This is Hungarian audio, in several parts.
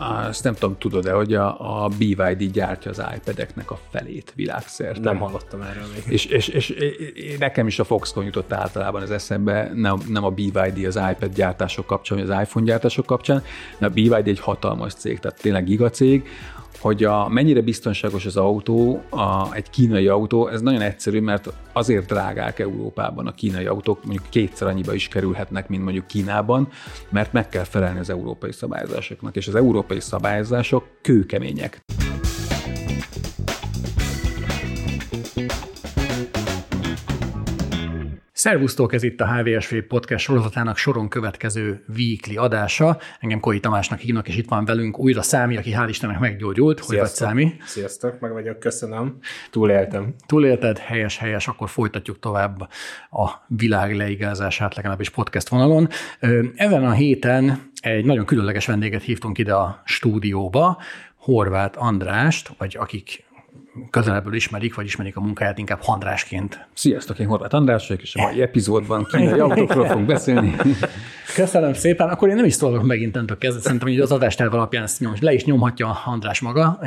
azt nem tudom, tudod-e, hogy a, a BYD gyártja az iPad-eknek a felét világszerte. Nem hallottam erről még. És, és, és, és nekem is a Foxconn jutott általában az eszembe, nem, nem a BYD az iPad gyártások kapcsán, vagy az iPhone gyártások kapcsán, de a BYD egy hatalmas cég, tehát tényleg gigacég, hogy a, mennyire biztonságos az autó, a, egy kínai autó, ez nagyon egyszerű, mert azért drágák Európában a kínai autók, mondjuk kétszer annyiba is kerülhetnek, mint mondjuk Kínában, mert meg kell felelni az európai szabályozásoknak, és az európai szabályozások kőkemények. Szervusztok, ez itt a HVSV podcast sorozatának soron következő weekly adása. Engem Koi Tamásnak hívnak, és itt van velünk újra Számi, aki hál' Istennek meggyógyult. Hogy vagy Számi? Sziasztok, meg vagyok, köszönöm. Túléltem. Túlélted, helyes, helyes, akkor folytatjuk tovább a világ leigázását, legalábbis podcast vonalon. Ezen a héten egy nagyon különleges vendéget hívtunk ide a stúdióba, Horváth Andrást, vagy akik közelebből ismerik, vagy ismerik a munkáját inkább Andrásként. Sziasztok, én Horváth András vagyok, és a mai epizódban kínai autókról fogunk beszélni. Köszönöm szépen. Akkor én nem is szólok megint öntök kezdet. Szerintem, hogy az adásterv alapján ezt nyom, le is nyomhatja András maga.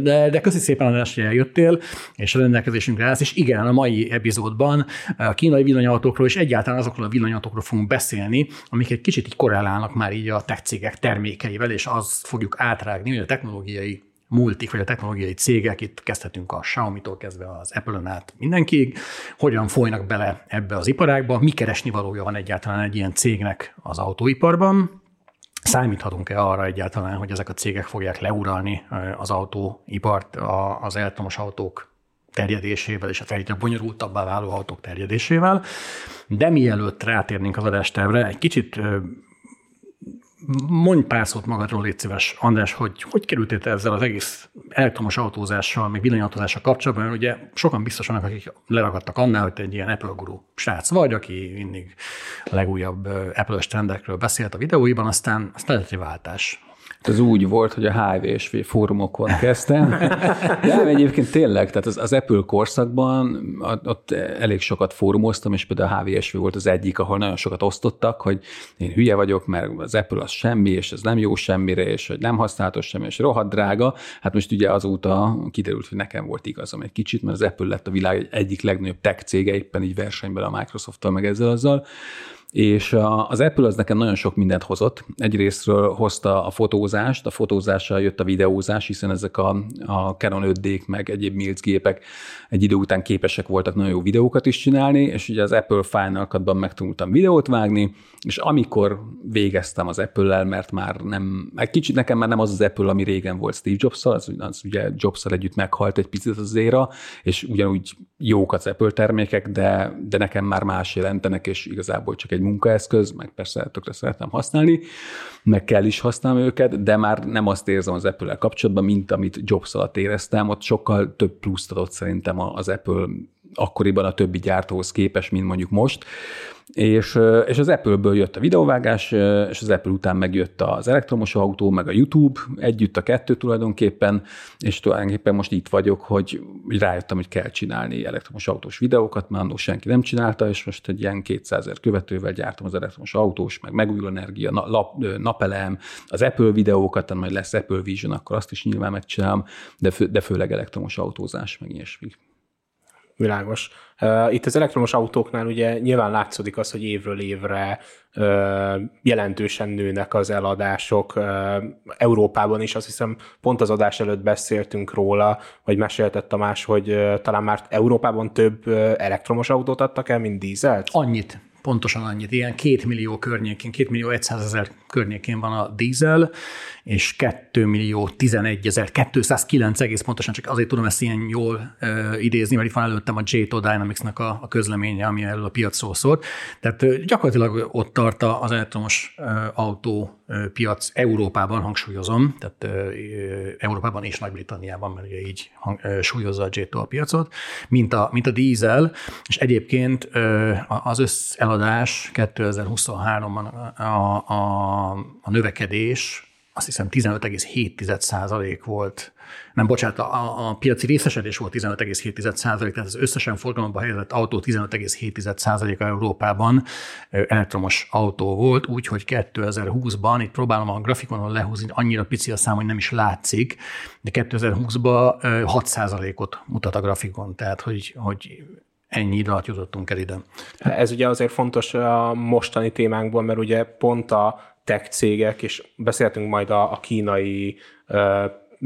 De, de köszi szépen, András, hogy eljöttél, és a rendelkezésünkre állsz. És igen, a mai epizódban a kínai villanyautókról és egyáltalán azokról a villanyautókról fogunk beszélni, amik egy kicsit így korrelálnak már így a tech cégek termékeivel, és azt fogjuk átrágni, hogy a technológiai multik, vagy a technológiai cégek, itt kezdhetünk a Xiaomi-tól kezdve az Apple-ön át mindenkig, hogyan folynak bele ebbe az iparágba, mi keresni valója van egyáltalán egy ilyen cégnek az autóiparban, Számíthatunk-e arra egyáltalán, hogy ezek a cégek fogják leuralni az autóipart az elektromos autók terjedésével és a egyre bonyolultabbá váló autók terjedésével. De mielőtt rátérnénk az adástervre, egy kicsit Mondj pár szót magadról, légy szíves, András, hogy hogy kerültél ezzel az egész elektromos autózással, még villanyautózással kapcsolatban, mert ugye sokan biztosan, akik leragadtak annál, hogy te egy ilyen Apple guru srác vagy, aki mindig a legújabb Apple-ös trendekről beszélt a videóiban, aztán, aztán lett egy váltás. Ez úgy volt, hogy a HVSV fórumokon kezdtem. De egyébként tényleg, tehát az, az Apple korszakban ott elég sokat fórumoztam, és például a HVSV volt az egyik, ahol nagyon sokat osztottak, hogy én hülye vagyok, mert az Apple az semmi, és ez nem jó semmire, és hogy nem használatos semmi, és rohadt drága. Hát most ugye azóta kiderült, hogy nekem volt igazam egy kicsit, mert az Apple lett a világ egyik legnagyobb tech cége, éppen így versenyben a Microsoft-tal, meg ezzel azzal és az Apple az nekem nagyon sok mindent hozott. Egyrésztről hozta a fotózást, a fotózással jött a videózás, hiszen ezek a, a Canon 5 d meg egyéb Mills gépek egy idő után képesek voltak nagyon jó videókat is csinálni, és ugye az Apple Final megtanultam videót vágni, és amikor végeztem az Apple-lel, mert már nem, egy kicsit nekem már nem az az Apple, ami régen volt Steve Jobs-szal, az, az ugye Jobs-szal együtt meghalt egy picit az éra, és ugyanúgy jók az Apple termékek, de, de nekem már más jelentenek, és igazából csak egy munkaeszköz, meg persze tökre szeretem használni, meg kell is használni őket, de már nem azt érzem az Apple-el kapcsolatban, mint amit Jobs alatt éreztem, ott sokkal több pluszt adott szerintem az Apple akkoriban a többi gyártóhoz képes, mint mondjuk most. És, és az Apple-ből jött a videóvágás, és az Apple után megjött az elektromos autó, meg a YouTube, együtt a kettő tulajdonképpen, és tulajdonképpen most itt vagyok, hogy rájöttem, hogy kell csinálni elektromos autós videókat, mert annól senki nem csinálta, és most egy ilyen 200 ezer követővel gyártom az elektromos autós, meg megújuló energia, nap, napelem, az Apple videókat, majd lesz Apple Vision, akkor azt is nyilván megcsinálom, de, fő, de főleg elektromos autózás, meg ilyesmi. Világos. Itt az elektromos autóknál ugye nyilván látszódik az, hogy évről évre jelentősen nőnek az eladások Európában is. Azt hiszem pont az adás előtt beszéltünk róla, vagy meséltett Tamás, hogy talán már Európában több elektromos autót adtak el, mint dízelt? Annyit pontosan annyit, ilyen két millió környékén, két millió 100 ezer környékén van a dízel, és 2 millió 11 ezer, 209 egész pontosan, csak azért tudom ezt ilyen jól uh, idézni, mert itt van előttem a J-To Dynamics-nak a, a közleménye, ami erről a piacról szólt. Tehát uh, gyakorlatilag ott tart az elektromos uh, autó piac Európában, hangsúlyozom, tehát Európában és Nagy-Britanniában, mert ugye így hang, súlyozza a J-To a piacot, mint a, mint a dízel, és egyébként az összeladás 2023-ban a, a, a növekedés azt hiszem 15,7% volt, nem bocsánat, a, a piaci részesedés volt 15,7%, tehát az összesen forgalomba helyezett autó 15,7%-a Európában elektromos autó volt, úgyhogy 2020-ban, itt próbálom a grafikonon lehúzni, annyira pici a szám, hogy nem is látszik, de 2020-ban 6%-ot mutat a grafikon, tehát hogy, hogy ennyi idő jutottunk el ide. Ez ugye azért fontos a mostani témánkból, mert ugye pont a tech cégek, és beszéltünk majd a, a kínai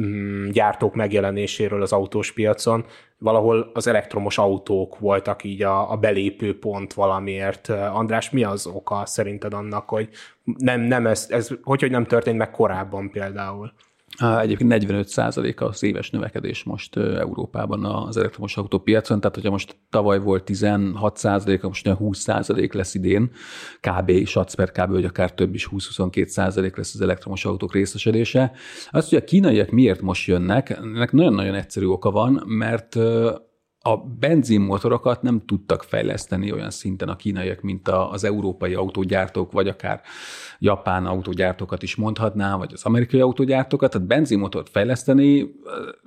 mm, gyártók megjelenéséről az autós piacon, valahol az elektromos autók voltak így a, a belépő pont valamiért. András, mi az oka szerinted annak, hogy nem, nem ez, ez hogy, hogy nem történt meg korábban például? Egyébként 45% a az éves növekedés most Európában az elektromos autópiacon, tehát hogyha most tavaly volt 16 a most 20% lesz idén, kb. satsz per kb. vagy akár több is 20-22 lesz az elektromos autók részesedése. Azt, hogy a kínaiak miért most jönnek, ennek nagyon-nagyon egyszerű oka van, mert a benzinmotorokat nem tudtak fejleszteni olyan szinten a kínaiak, mint az európai autógyártók, vagy akár japán autógyártókat is mondhatná, vagy az amerikai autógyártókat. Tehát benzinmotort fejleszteni,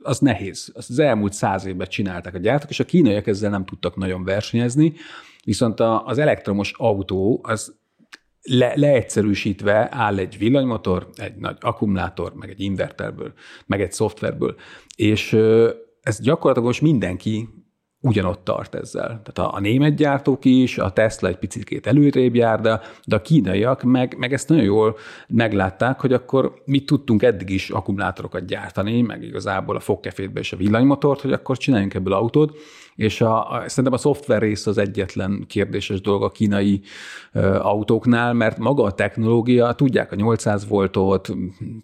az nehéz. Azt az elmúlt száz évben csinálták a gyártók, és a kínaiak ezzel nem tudtak nagyon versenyezni. Viszont az elektromos autó az le, leegyszerűsítve áll egy villanymotor, egy nagy akkumulátor, meg egy inverterből, meg egy szoftverből, és ez gyakorlatilag most mindenki ugyanott tart ezzel. Tehát a, a német gyártók is, a Tesla egy picit előrébb jár, de, de a kínaiak meg, meg ezt nagyon jól meglátták, hogy akkor mi tudtunk eddig is akkumulátorokat gyártani, meg igazából a fogkefétbe és a villanymotort, hogy akkor csináljunk ebből autót, és a, a, szerintem a szoftver rész az egyetlen kérdéses dolog a kínai ö, autóknál, mert maga a technológia, tudják a 800 voltot,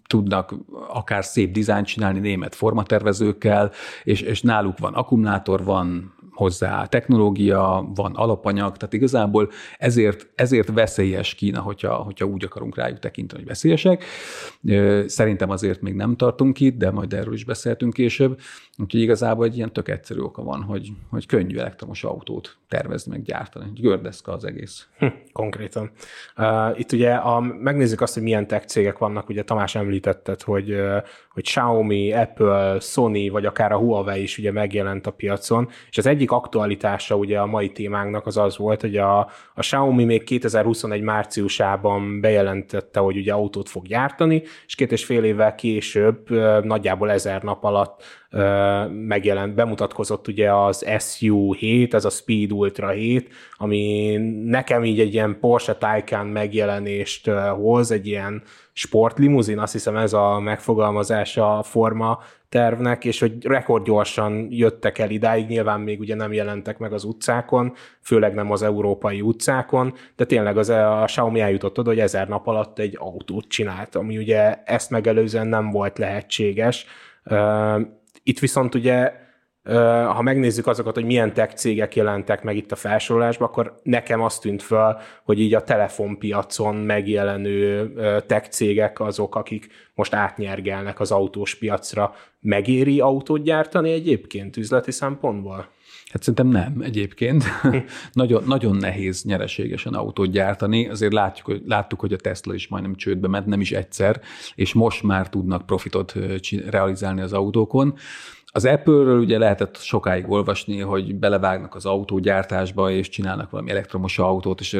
tudnak akár szép dizájnt csinálni német formatervezőkkel, és, és náluk van akkumulátor, van hozzá technológia, van alapanyag, tehát igazából ezért, ezért veszélyes Kína, hogyha, hogyha úgy akarunk rájuk tekinteni, hogy veszélyesek. Szerintem azért még nem tartunk itt, de majd erről is beszéltünk később. Úgyhogy igazából egy ilyen tök egyszerű oka van, hogy, hogy könnyű elektromos autót tervezni, meg gyártani. Gördeszka az egész. Hm, konkrétan. Itt ugye a, megnézzük azt, hogy milyen tech cégek vannak. Ugye Tamás említetted, hogy, hogy Xiaomi, Apple, Sony, vagy akár a Huawei is ugye megjelent a piacon, és az egyik aktualitása ugye a mai témánknak az az volt, hogy a, a Xiaomi még 2021 márciusában bejelentette, hogy ugye autót fog gyártani, és két és fél évvel később, nagyjából ezer nap alatt megjelent, bemutatkozott ugye az SU7, ez a Speed Ultra 7, ami nekem így egy ilyen Porsche Taycan megjelenést hoz, egy ilyen sportlimuzin, azt hiszem ez a megfogalmazása a forma tervnek, és hogy rekordgyorsan jöttek el idáig, nyilván még ugye nem jelentek meg az utcákon, főleg nem az európai utcákon, de tényleg az, a Xiaomi eljutott oda, hogy ezer nap alatt egy autót csinált, ami ugye ezt megelőzően nem volt lehetséges. Itt viszont ugye, ha megnézzük azokat, hogy milyen tech cégek jelentek meg itt a felsorolásban, akkor nekem azt tűnt fel, hogy így a telefonpiacon megjelenő tech cégek azok, akik most átnyergelnek az autós piacra. Megéri autót gyártani egyébként üzleti szempontból? Hát szerintem nem egyébként. nagyon, nagyon nehéz nyereségesen autót gyártani. Azért látjuk, hogy, láttuk, hogy a Tesla is majdnem csődbe ment, nem is egyszer, és most már tudnak profitot realizálni az autókon. Az Apple-ről ugye lehetett sokáig olvasni, hogy belevágnak az autógyártásba, és csinálnak valami elektromos autót, és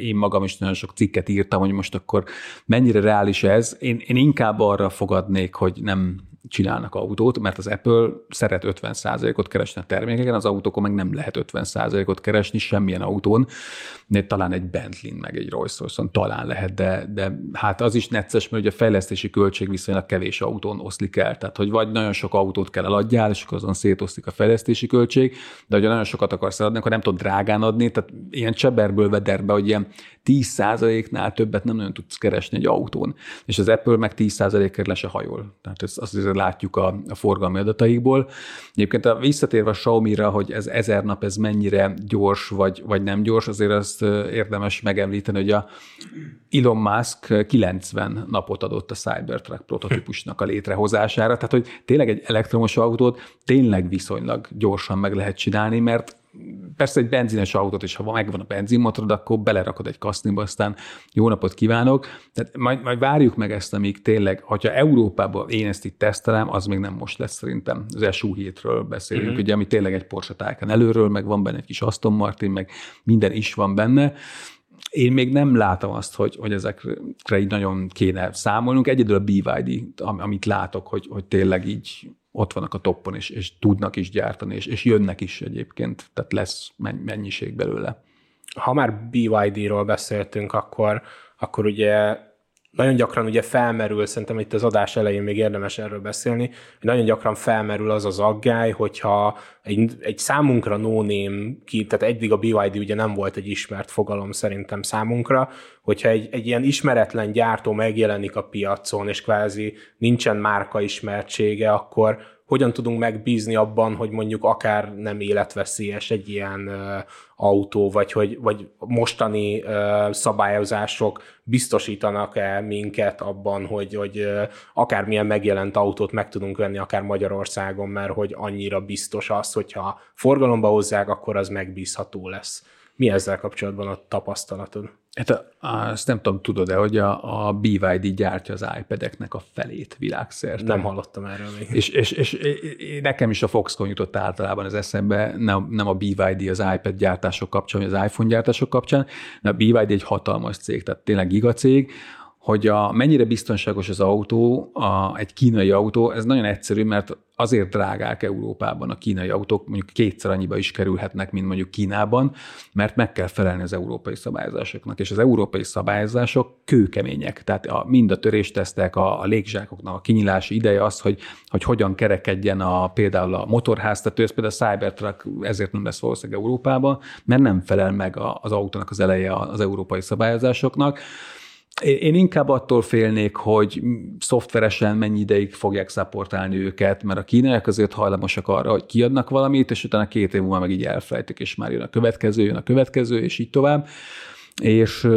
én magam is nagyon sok cikket írtam, hogy most akkor mennyire reális ez. Én, én inkább arra fogadnék, hogy nem csinálnak autót, mert az Apple szeret 50%-ot keresni a termékeken, az autókon meg nem lehet 50%-ot keresni semmilyen autón, de talán egy Bentley meg egy Rolls royce talán lehet, de, de hát az is necces, mert ugye a fejlesztési költség viszonylag kevés autón oszlik el, tehát hogy vagy nagyon sok autót kell eladjál, és azon szétoszlik a fejlesztési költség, de hogyha nagyon sokat akarsz eladni, akkor nem tudod drágán adni, tehát ilyen cseberből vederbe, hogy ilyen 10%-nál többet nem nagyon tudsz keresni egy autón, és az Apple meg 10%-ért le se hajol. Tehát ezt azt azért látjuk a, a forgalmi adataikból. Egyébként a visszatérve a Xiaomi-ra, hogy ez ezer nap ez mennyire gyors vagy, vagy nem gyors, azért azt érdemes megemlíteni, hogy a Elon Musk 90 napot adott a Cybertruck prototípusnak a létrehozására, tehát hogy tényleg egy elektromos autót tényleg viszonylag gyorsan meg lehet csinálni, mert persze egy benzines autót is, ha megvan a benzinmotorod, akkor belerakod egy kaszniba, aztán jó napot kívánok. Tehát majd, majd várjuk meg ezt, amíg tényleg, hogyha Európában én ezt itt tesztelem, az még nem most lesz szerintem. Az SU7-ről beszélünk, uh-huh. ugye, ami tényleg egy Porsche Taycan előről, meg van benne egy kis Aston Martin, meg minden is van benne én még nem látom azt, hogy, hogy ezekre így nagyon kéne számolnunk. Egyedül a BYD, amit látok, hogy, hogy tényleg így ott vannak a toppon, és, és tudnak is gyártani, és, és jönnek is egyébként, tehát lesz mennyiség belőle. Ha már BYD-ról beszéltünk, akkor, akkor ugye nagyon gyakran ugye felmerül, szerintem itt az adás elején még érdemes erről beszélni, hogy nagyon gyakran felmerül az az aggály, hogyha egy, egy számunkra no name ki, tehát eddig a BYD ugye nem volt egy ismert fogalom szerintem számunkra, hogyha egy, egy ilyen ismeretlen gyártó megjelenik a piacon, és kvázi nincsen márka ismertsége, akkor, hogyan tudunk megbízni abban, hogy mondjuk akár nem életveszélyes egy ilyen autó, vagy hogy vagy mostani szabályozások biztosítanak-e minket abban, hogy, hogy uh, akármilyen megjelent autót meg tudunk venni, akár Magyarországon, mert hogy annyira biztos az, hogyha forgalomba hozzák, akkor az megbízható lesz. Mi ezzel kapcsolatban a tapasztalatod? Hát azt nem tudom, tudod-e, hogy a, a BYD gyártja az iPad-eknek a felét világszerte. Nem hallottam erről még. És, és, és, és nekem is a Foxconn jutott általában az eszembe, nem, nem a BYD az iPad gyártások kapcsán, vagy az iPhone gyártások kapcsán, de a BYD egy hatalmas cég, tehát tényleg gigacég, hogy a, mennyire biztonságos az autó, a, egy kínai autó, ez nagyon egyszerű, mert azért drágák Európában a kínai autók, mondjuk kétszer annyiba is kerülhetnek, mint mondjuk Kínában, mert meg kell felelni az európai szabályozásoknak, és az európai szabályozások kőkemények, tehát a, mind a töréstesztek, a, a légzsákoknak a kinyilási ideje az, hogy, hogy hogyan kerekedjen a, például a motorháztető, ez például a Cybertruck ezért nem lesz valószínűleg Európában, mert nem felel meg az autónak az eleje az európai szabályozásoknak. Én inkább attól félnék, hogy szoftveresen mennyi ideig fogják szaportálni őket, mert a kínaiak azért hajlamosak arra, hogy kiadnak valamit, és utána két év múlva meg így elfelejtik, és már jön a következő, jön a következő, és így tovább és,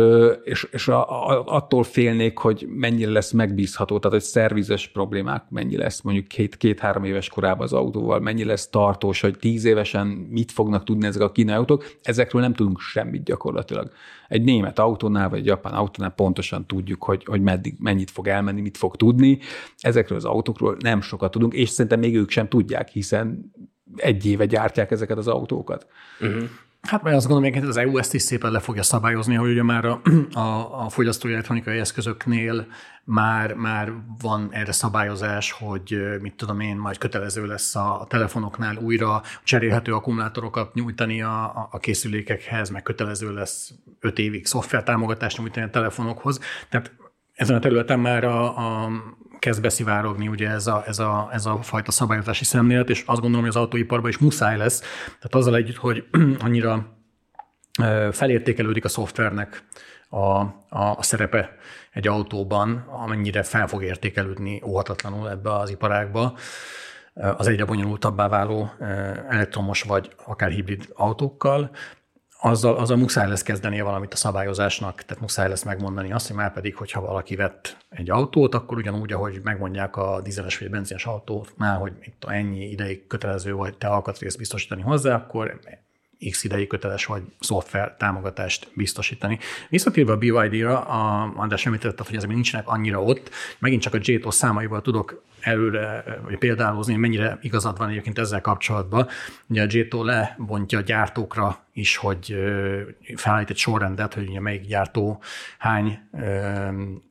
és, és a, a, attól félnék, hogy mennyire lesz megbízható, tehát hogy szervizes problémák mennyi lesz, mondjuk két, két-három éves korában az autóval, mennyi lesz tartós, hogy tíz évesen mit fognak tudni ezek a kínai autók, ezekről nem tudunk semmit gyakorlatilag. Egy német autónál, vagy egy japán autónál pontosan tudjuk, hogy, hogy meddig, mennyit fog elmenni, mit fog tudni. Ezekről az autókról nem sokat tudunk, és szerintem még ők sem tudják, hiszen egy éve gyártják ezeket az autókat. Uh-huh. Hát mert azt gondolom, hogy az EU ezt is szépen le fogja szabályozni, hogy ugye már a, a, a fogyasztói elektronikai eszközöknél már, már van erre szabályozás, hogy mit tudom én, majd kötelező lesz a telefonoknál újra cserélhető akkumulátorokat nyújtani a, a készülékekhez, meg kötelező lesz 5 évig szoftvertámogatást nyújtani a telefonokhoz. Tehát ezen a területen már a, a kezd beszivárogni ugye ez a, ez, a, ez a fajta szabályozási szemlélet, és azt gondolom, hogy az autóiparban is muszáj lesz. Tehát azzal együtt, hogy annyira felértékelődik a szoftvernek a, a, a szerepe egy autóban, amennyire fel fog értékelődni óhatatlanul ebbe az iparágba, az egyre bonyolultabbá váló elektromos vagy akár hibrid autókkal, azzal, azzal muszáj lesz kezdenie valamit a szabályozásnak, tehát muszáj lesz megmondani azt, hogy már pedig, hogyha valaki vett egy autót, akkor ugyanúgy, ahogy megmondják a dízeles vagy benzines autónál, hogy itt ennyi ideig kötelező vagy te alkatrészt biztosítani hozzá, akkor X ideig köteles vagy szoftver támogatást biztosítani. Visszatérve a BYD-ra, a András említette, hogy ezek nincsenek annyira ott, megint csak a JTO számaival tudok előre, vagy példálozni, mennyire igazad van egyébként ezzel kapcsolatban. Ugye a JTO lebontja a gyártókra is, hogy felállít egy sorrendet, hogy ugye melyik gyártó hány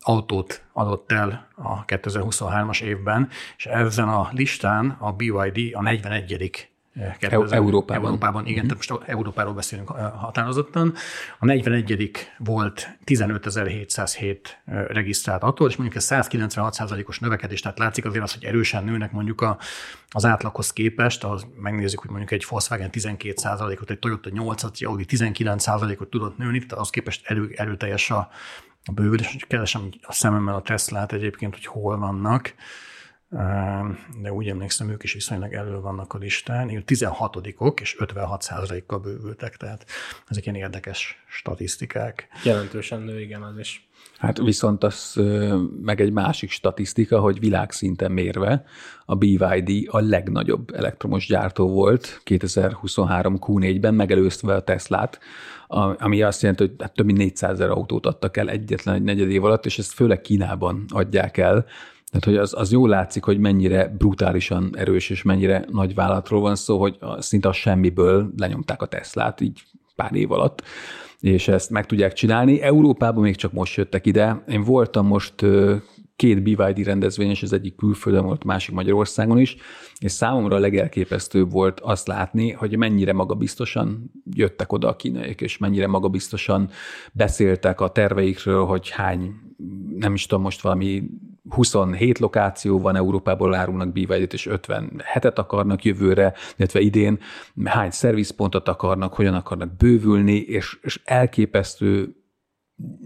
autót adott el a 2023-as évben, és ezen a listán a BYD a 41 2000, Európában. Európában, igen, mm-hmm. tehát most Európáról beszélünk határozottan. A 41. volt 15.707 regisztrált autó, és mondjuk ez 196%-os növekedés, tehát látszik azért az, hogy erősen nőnek mondjuk a, az átlaghoz képest, az megnézzük, hogy mondjuk egy Volkswagen 12%-ot, egy Toyota 8-at, egy Audi 19%-ot tudott nőni, tehát az képest erő, erőteljes a, a bővülés, keresem a szememmel a Teslát egyébként, hogy hol vannak de úgy emlékszem, ők is viszonylag elő vannak a listán, 16 ok és 56 kal bővültek, tehát ezek ilyen érdekes statisztikák. Jelentősen nő, igen, az is. Hát viszont az meg egy másik statisztika, hogy világszinten mérve a BYD a legnagyobb elektromos gyártó volt 2023 Q4-ben, megelőzve a Teslát, ami azt jelenti, hogy hát több mint 400 ezer autót adtak el egyetlen egy negyed év alatt, és ezt főleg Kínában adják el. Tehát, hogy az, az jól látszik, hogy mennyire brutálisan erős és mennyire nagy vállalatról van szó, hogy szinte a semmiből lenyomták a Teslát így pár év alatt és ezt meg tudják csinálni. Európában még csak most jöttek ide. Én voltam most két BYD rendezvény, és az egyik külföldön volt, másik Magyarországon is, és számomra a legelképesztőbb volt azt látni, hogy mennyire magabiztosan jöttek oda a kínaiak, és mennyire magabiztosan beszéltek a terveikről, hogy hány, nem is tudom, most valami 27 lokáció van Európából árulnak byd és 50 hetet akarnak jövőre, illetve idén, hány szervizpontot akarnak, hogyan akarnak bővülni, és, és elképesztő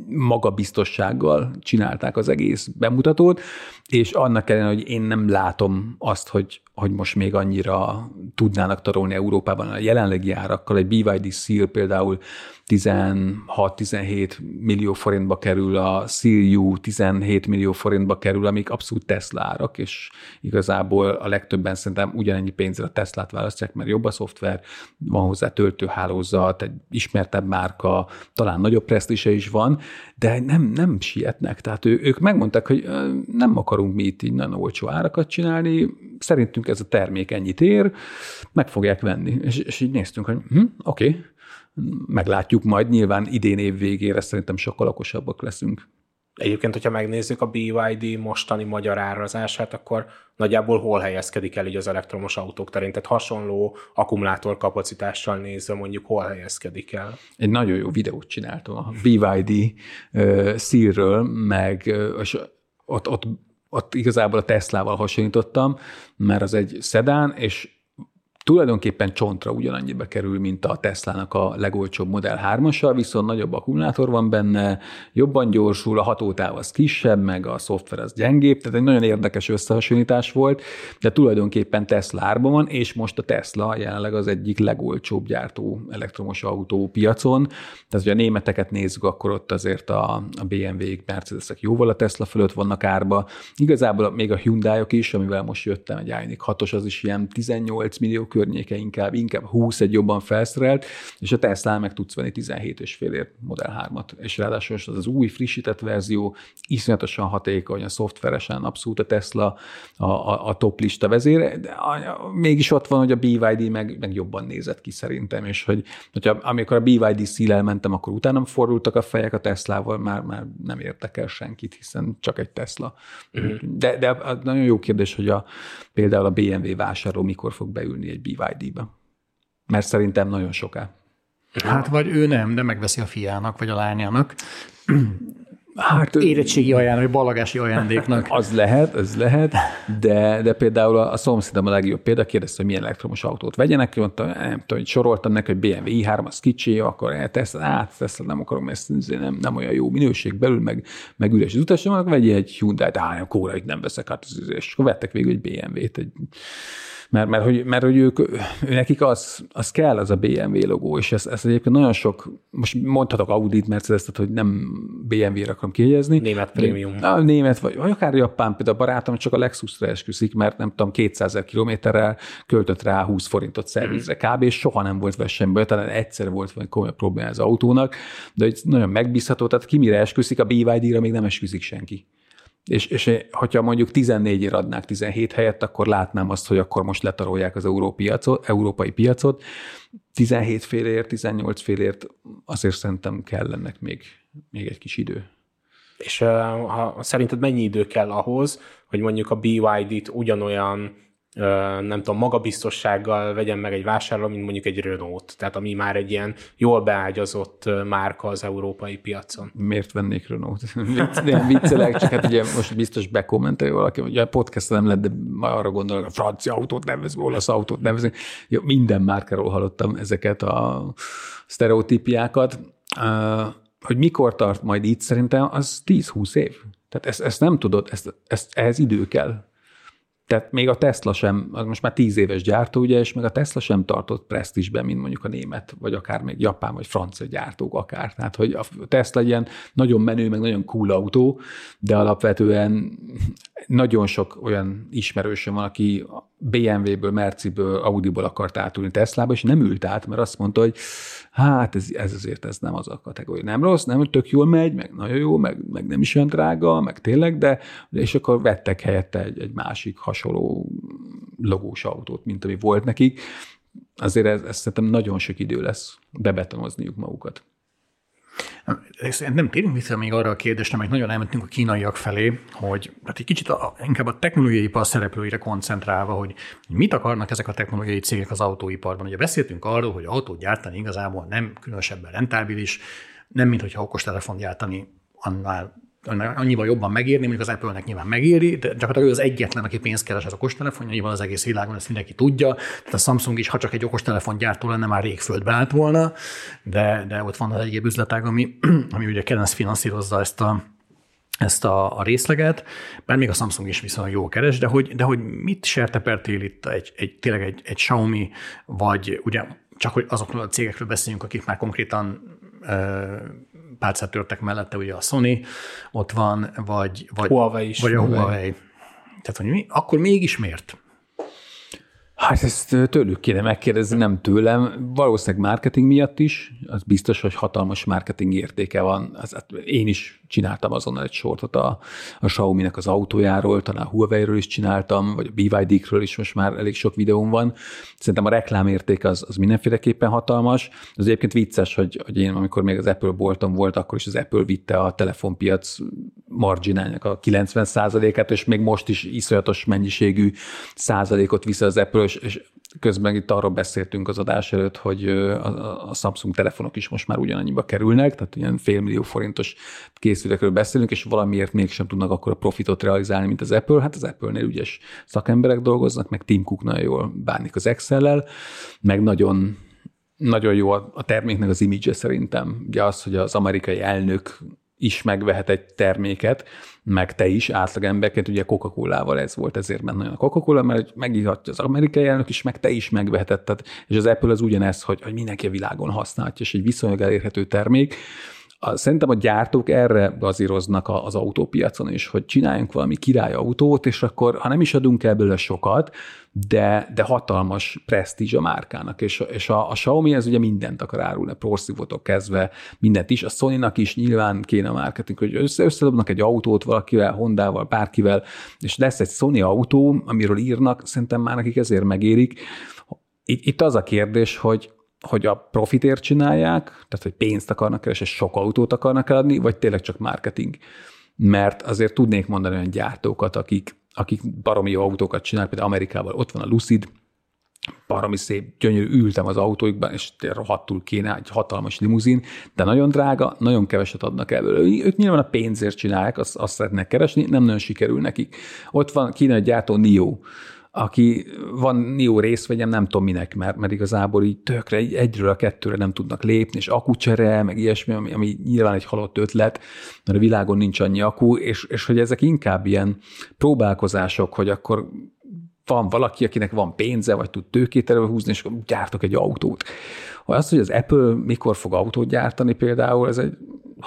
magabiztossággal csinálták az egész bemutatót, és annak ellenére, hogy én nem látom azt, hogy, hogy most még annyira tudnának tarolni Európában a jelenlegi árakkal. Egy BYD Seal például 16-17 millió forintba kerül, a Seal 17 millió forintba kerül, amik abszolút Tesla árak, és igazából a legtöbben szerintem ugyanennyi pénzre a Teslát választják, mert jobb a szoftver, van hozzá töltőhálózat, egy ismertebb márka, talán nagyobb presztise is van, de nem, nem sietnek. Tehát ő, ők megmondták, hogy nem akarunk mi itt így nagyon olcsó árakat csinálni, szerintünk ez a termék ennyit ér, meg fogják venni. És, és így néztünk, hogy hm, oké, okay, meglátjuk majd, nyilván idén év végére szerintem sokkal okosabbak leszünk. Egyébként, hogyha megnézzük a BYD mostani magyar árazását, akkor nagyjából hol helyezkedik el így az elektromos autók terén? Tehát hasonló akkumulátor kapacitással nézve mondjuk hol helyezkedik el? Egy nagyon jó videót csináltam a BYD uh, szírről, meg uh, ott, ott, ott igazából a Teslával hasonlítottam, mert az egy szedán, és tulajdonképpen csontra ugyanannyiba kerül, mint a Tesla-nak a legolcsóbb Model 3 viszont nagyobb akkumulátor van benne, jobban gyorsul, a hatótáv az kisebb, meg a szoftver az gyengébb, tehát egy nagyon érdekes összehasonlítás volt, de tulajdonképpen Tesla árban van, és most a Tesla jelenleg az egyik legolcsóbb gyártó elektromos autó piacon, tehát hogy a németeket nézzük, akkor ott azért a, a BMW-k, Mercedesek jóval a Tesla fölött vannak árba. Igazából még a Hyundai-ok is, amivel most jöttem, egy Ioniq 6-os, az is ilyen 18 millió környéke inkább, inkább 20 egy jobban felszerelt, és a Tesla meg tudsz venni 17 és félért Model 3-at, és ráadásul az az új frissített verzió, iszonyatosan hatékony, a szoftveresen abszolút a Tesla a, a, a top lista vezére, de a, a, mégis ott van, hogy a BYD meg, meg jobban nézett ki szerintem, és hogy hogyha, amikor a BYD szílel mentem, akkor utána fordultak a fejek a Teslával, már, már nem értek el senkit, hiszen csak egy Tesla. Uh-huh. De, de nagyon jó kérdés, hogy a, például a BMW vásárló mikor fog beülni egy BYD-be. Mert szerintem nagyon soká. Hát vagy ő nem, de megveszi a fiának, vagy a lányának. Hát, érettségi ajándék, vagy ballagási ajándéknak. Az lehet, az lehet, de, de például a, a szomszédom a legjobb példa, kérdezte, hogy milyen elektromos autót vegyenek, mondta, nem tudom, hogy soroltam neki, hogy BMW i3, az kicsi, akkor hát Tesla nem akarom, ezt nem, nem olyan jó minőség belül, meg, meg üres az utasomnak, vegye egy Hyundai-t, hát nem, kóra, nem veszek, hát, és akkor vettek végül egy BMW-t, egy mert, mert, hogy, mert hogy ők, nekik az, az kell, az a BMW logó, és ez, ez egyébként nagyon sok, most mondhatok Audit, mercedes hogy nem BMW-re akarom kiegyezni. Német prémium. A német, vagy, vagy akár japán, például a barátom csak a Lexusra esküszik, mert nem tudom, 200 kilométerrel költött rá 20 forintot szervizre kb. és soha nem volt versenyből, talán egyszer volt vagy komoly probléma az autónak, de nagyon megbízható, tehát ki mire esküszik, a BYD-ra még nem esküszik senki. És, és hogyha mondjuk 14 ér adnák 17 helyett, akkor látnám azt, hogy akkor most letarolják az piacot, európai piacot. 17 félért, 18 félért azért szerintem kell ennek még, még egy kis idő. És ha, szerinted mennyi idő kell ahhoz, hogy mondjuk a BYD-t ugyanolyan nem tudom, magabiztossággal vegyen meg egy vásárló, mint mondjuk egy Renault, tehát ami már egy ilyen jól beágyazott márka az európai piacon. Miért vennék Renault? Nem viccelek, csak hát ugye most biztos bekommentelj valaki, ugye a podcast nem lett, de majd arra gondolok, a francia autót vesz, olasz autót vesz. Jó, minden márkáról hallottam ezeket a sztereotípiákat. Hogy mikor tart majd itt, szerintem az 10-20 év. Tehát ezt, ezt nem tudod, ezt, ezt, ehhez idő kell Tehát még a Tesla sem, az most már tíz éves gyártó, ugye, és még a Tesla sem tartott presztisben, mint mondjuk a német, vagy akár még japán, vagy francia gyártók akár. Tehát, hogy a Tesla ilyen nagyon menő, meg nagyon cool autó, de alapvetően nagyon sok olyan ismerősöm van, aki BMW-ből, Merciből, Audi-ból akart átülni Teslába, és nem ült át, mert azt mondta, hogy hát ez, ez azért ez nem az a kategória. Nem rossz, nem tök jól megy, meg nagyon jó, meg, meg nem is olyan drága, meg tényleg, de és akkor vettek helyette egy, egy másik hasonló logós autót, mint ami volt nekik. Azért ez, ez szerintem nagyon sok idő lesz bebetonozniuk magukat. Nem térünk vissza még arra a kérdésre, mert nagyon elmentünk a kínaiak felé, hogy hát egy kicsit a, inkább a technológiai ipar szereplőire koncentrálva, hogy mit akarnak ezek a technológiai cégek az autóiparban. Ugye beszéltünk arról, hogy autót gyártani igazából nem különösebben rentábilis, nem mint hogyha okostelefon gyártani annál annyival jobban megérni, mondjuk az Apple-nek nyilván megéri, de gyakorlatilag ő az egyetlen, aki pénzt keres az okostelefonjaival az egész világon, ezt mindenki tudja. Tehát a Samsung is, ha csak egy okostelefon gyártó lenne, már rég földbe állt volna, de, de ott van az egyéb üzletág, ami, ami ugye Kerenc finanszírozza ezt a, ezt a, a részleget, mert még a Samsung is viszonylag jól keres, de hogy, de hogy mit sertepertél itt egy, egy, tényleg egy, egy Xiaomi, vagy ugye csak hogy azokról a cégekről beszéljünk, akik már konkrétan pálcát törtek mellette, ugye a Sony ott van, vagy, vagy, Huawei is. vagy a Huawei. Tehát, hogy mi, akkor mégis miért? Hát ezt tőlük kéne megkérdezni, nem tőlem. Valószínűleg marketing miatt is, az biztos, hogy hatalmas marketing értéke van. Az, hát én is csináltam azonnal egy sortot a, a Xiaomi-nek az autójáról, talán a Huawei-ről is csináltam, vagy a BYD-ről is most már elég sok videóm van. Szerintem a reklámérték az, az mindenféleképpen hatalmas. Az egyébként vicces, hogy, hogy én, amikor még az Apple boltom volt, akkor is az Apple vitte a telefonpiac marginálnak a 90%-át, és még most is iszonyatos mennyiségű százalékot vissza az Apple, és, és közben itt arról beszéltünk az adás előtt, hogy a, a Samsung telefonok is most már ugyanannyiba kerülnek, tehát ilyen félmillió forintos készülékről beszélünk, és valamiért mégsem tudnak akkor a profitot realizálni, mint az Apple. Hát az Apple-nél ügyes szakemberek dolgoznak, meg Tim Cook nagyon jól bánik az Excel-lel, meg nagyon nagyon jó a terméknek az image szerintem. Ugye az, hogy az amerikai elnök is megvehet egy terméket, meg te is átlagemberként, ugye Coca-Colával ez volt, ezért ment nagyon a Coca-Cola, mert megírhatja az amerikai elnök is, meg te is megveheted. És az Apple az ugyanez, hogy, hogy mindenki a világon használja, és egy viszonylag elérhető termék. A, szerintem a gyártók erre bazíroznak az autópiacon is, hogy csináljunk valami király autót, és akkor, ha nem is adunk ebből sokat, de, de hatalmas presztízs a márkának, és, és a, a Xiaomi ez ugye mindent akar árulni, porszívótól kezdve mindent is, a sony is nyilván kéne a marketing, hogy össze, összedobnak egy autót valakivel, Hondával, bárkivel, és lesz egy Sony autó, amiről írnak, szerintem már nekik ezért megérik. Itt, itt az a kérdés, hogy hogy a profitért csinálják, tehát hogy pénzt akarnak keresni, és sok autót akarnak eladni, vagy tényleg csak marketing. Mert azért tudnék mondani olyan gyártókat, akik, akik baromi jó autókat csinálnak, például Amerikában ott van a Lucid, baromi szép, gyönyörű, ültem az autóikban, és rohadtul kéne egy hatalmas limuzin, de nagyon drága, nagyon keveset adnak ebből. Ők nyilván a pénzért csinálják, azt, azt szeretnek keresni, nem nagyon sikerül nekik. Ott van kínai gyártó NIO, aki van NIO részvegyem, nem tudom minek, mert, mert igazából így tökre egyről a kettőre nem tudnak lépni, és akucsere, meg ilyesmi, ami, ami nyilván egy halott ötlet, mert a világon nincs annyi akú, és, és hogy ezek inkább ilyen próbálkozások, hogy akkor van valaki, akinek van pénze, vagy tud tőkét előhúzni, és gyártok egy autót. Az, hogy az Apple mikor fog autót gyártani például, ez egy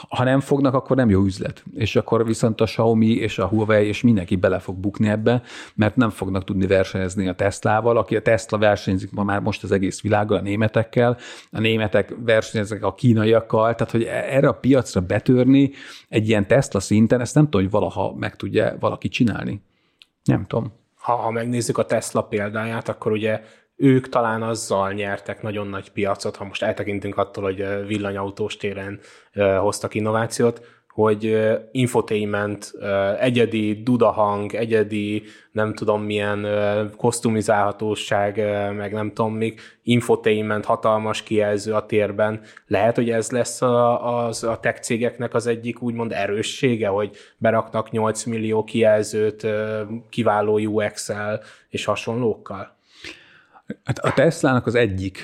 ha nem fognak, akkor nem jó üzlet. És akkor viszont a Xiaomi és a Huawei és mindenki bele fog bukni ebbe, mert nem fognak tudni versenyezni a Teslával, aki a Tesla versenyzik ma már most az egész világgal, a németekkel, a németek versenyeznek a kínaiakkal, tehát hogy erre a piacra betörni egy ilyen Tesla szinten, ezt nem tudom, hogy valaha meg tudja valaki csinálni. Nem tudom. Ha, ha megnézzük a Tesla példáját, akkor ugye ők talán azzal nyertek nagyon nagy piacot, ha most eltekintünk attól, hogy villanyautós téren hoztak innovációt, hogy infotainment, egyedi dudahang, egyedi nem tudom milyen kosztumizálhatóság, meg nem tudom még, infotainment, hatalmas kijelző a térben. Lehet, hogy ez lesz a, az, a tech cégeknek az egyik úgymond erőssége, hogy beraknak 8 millió kijelzőt kiváló UX-el és hasonlókkal? Hát a Teslának az egyik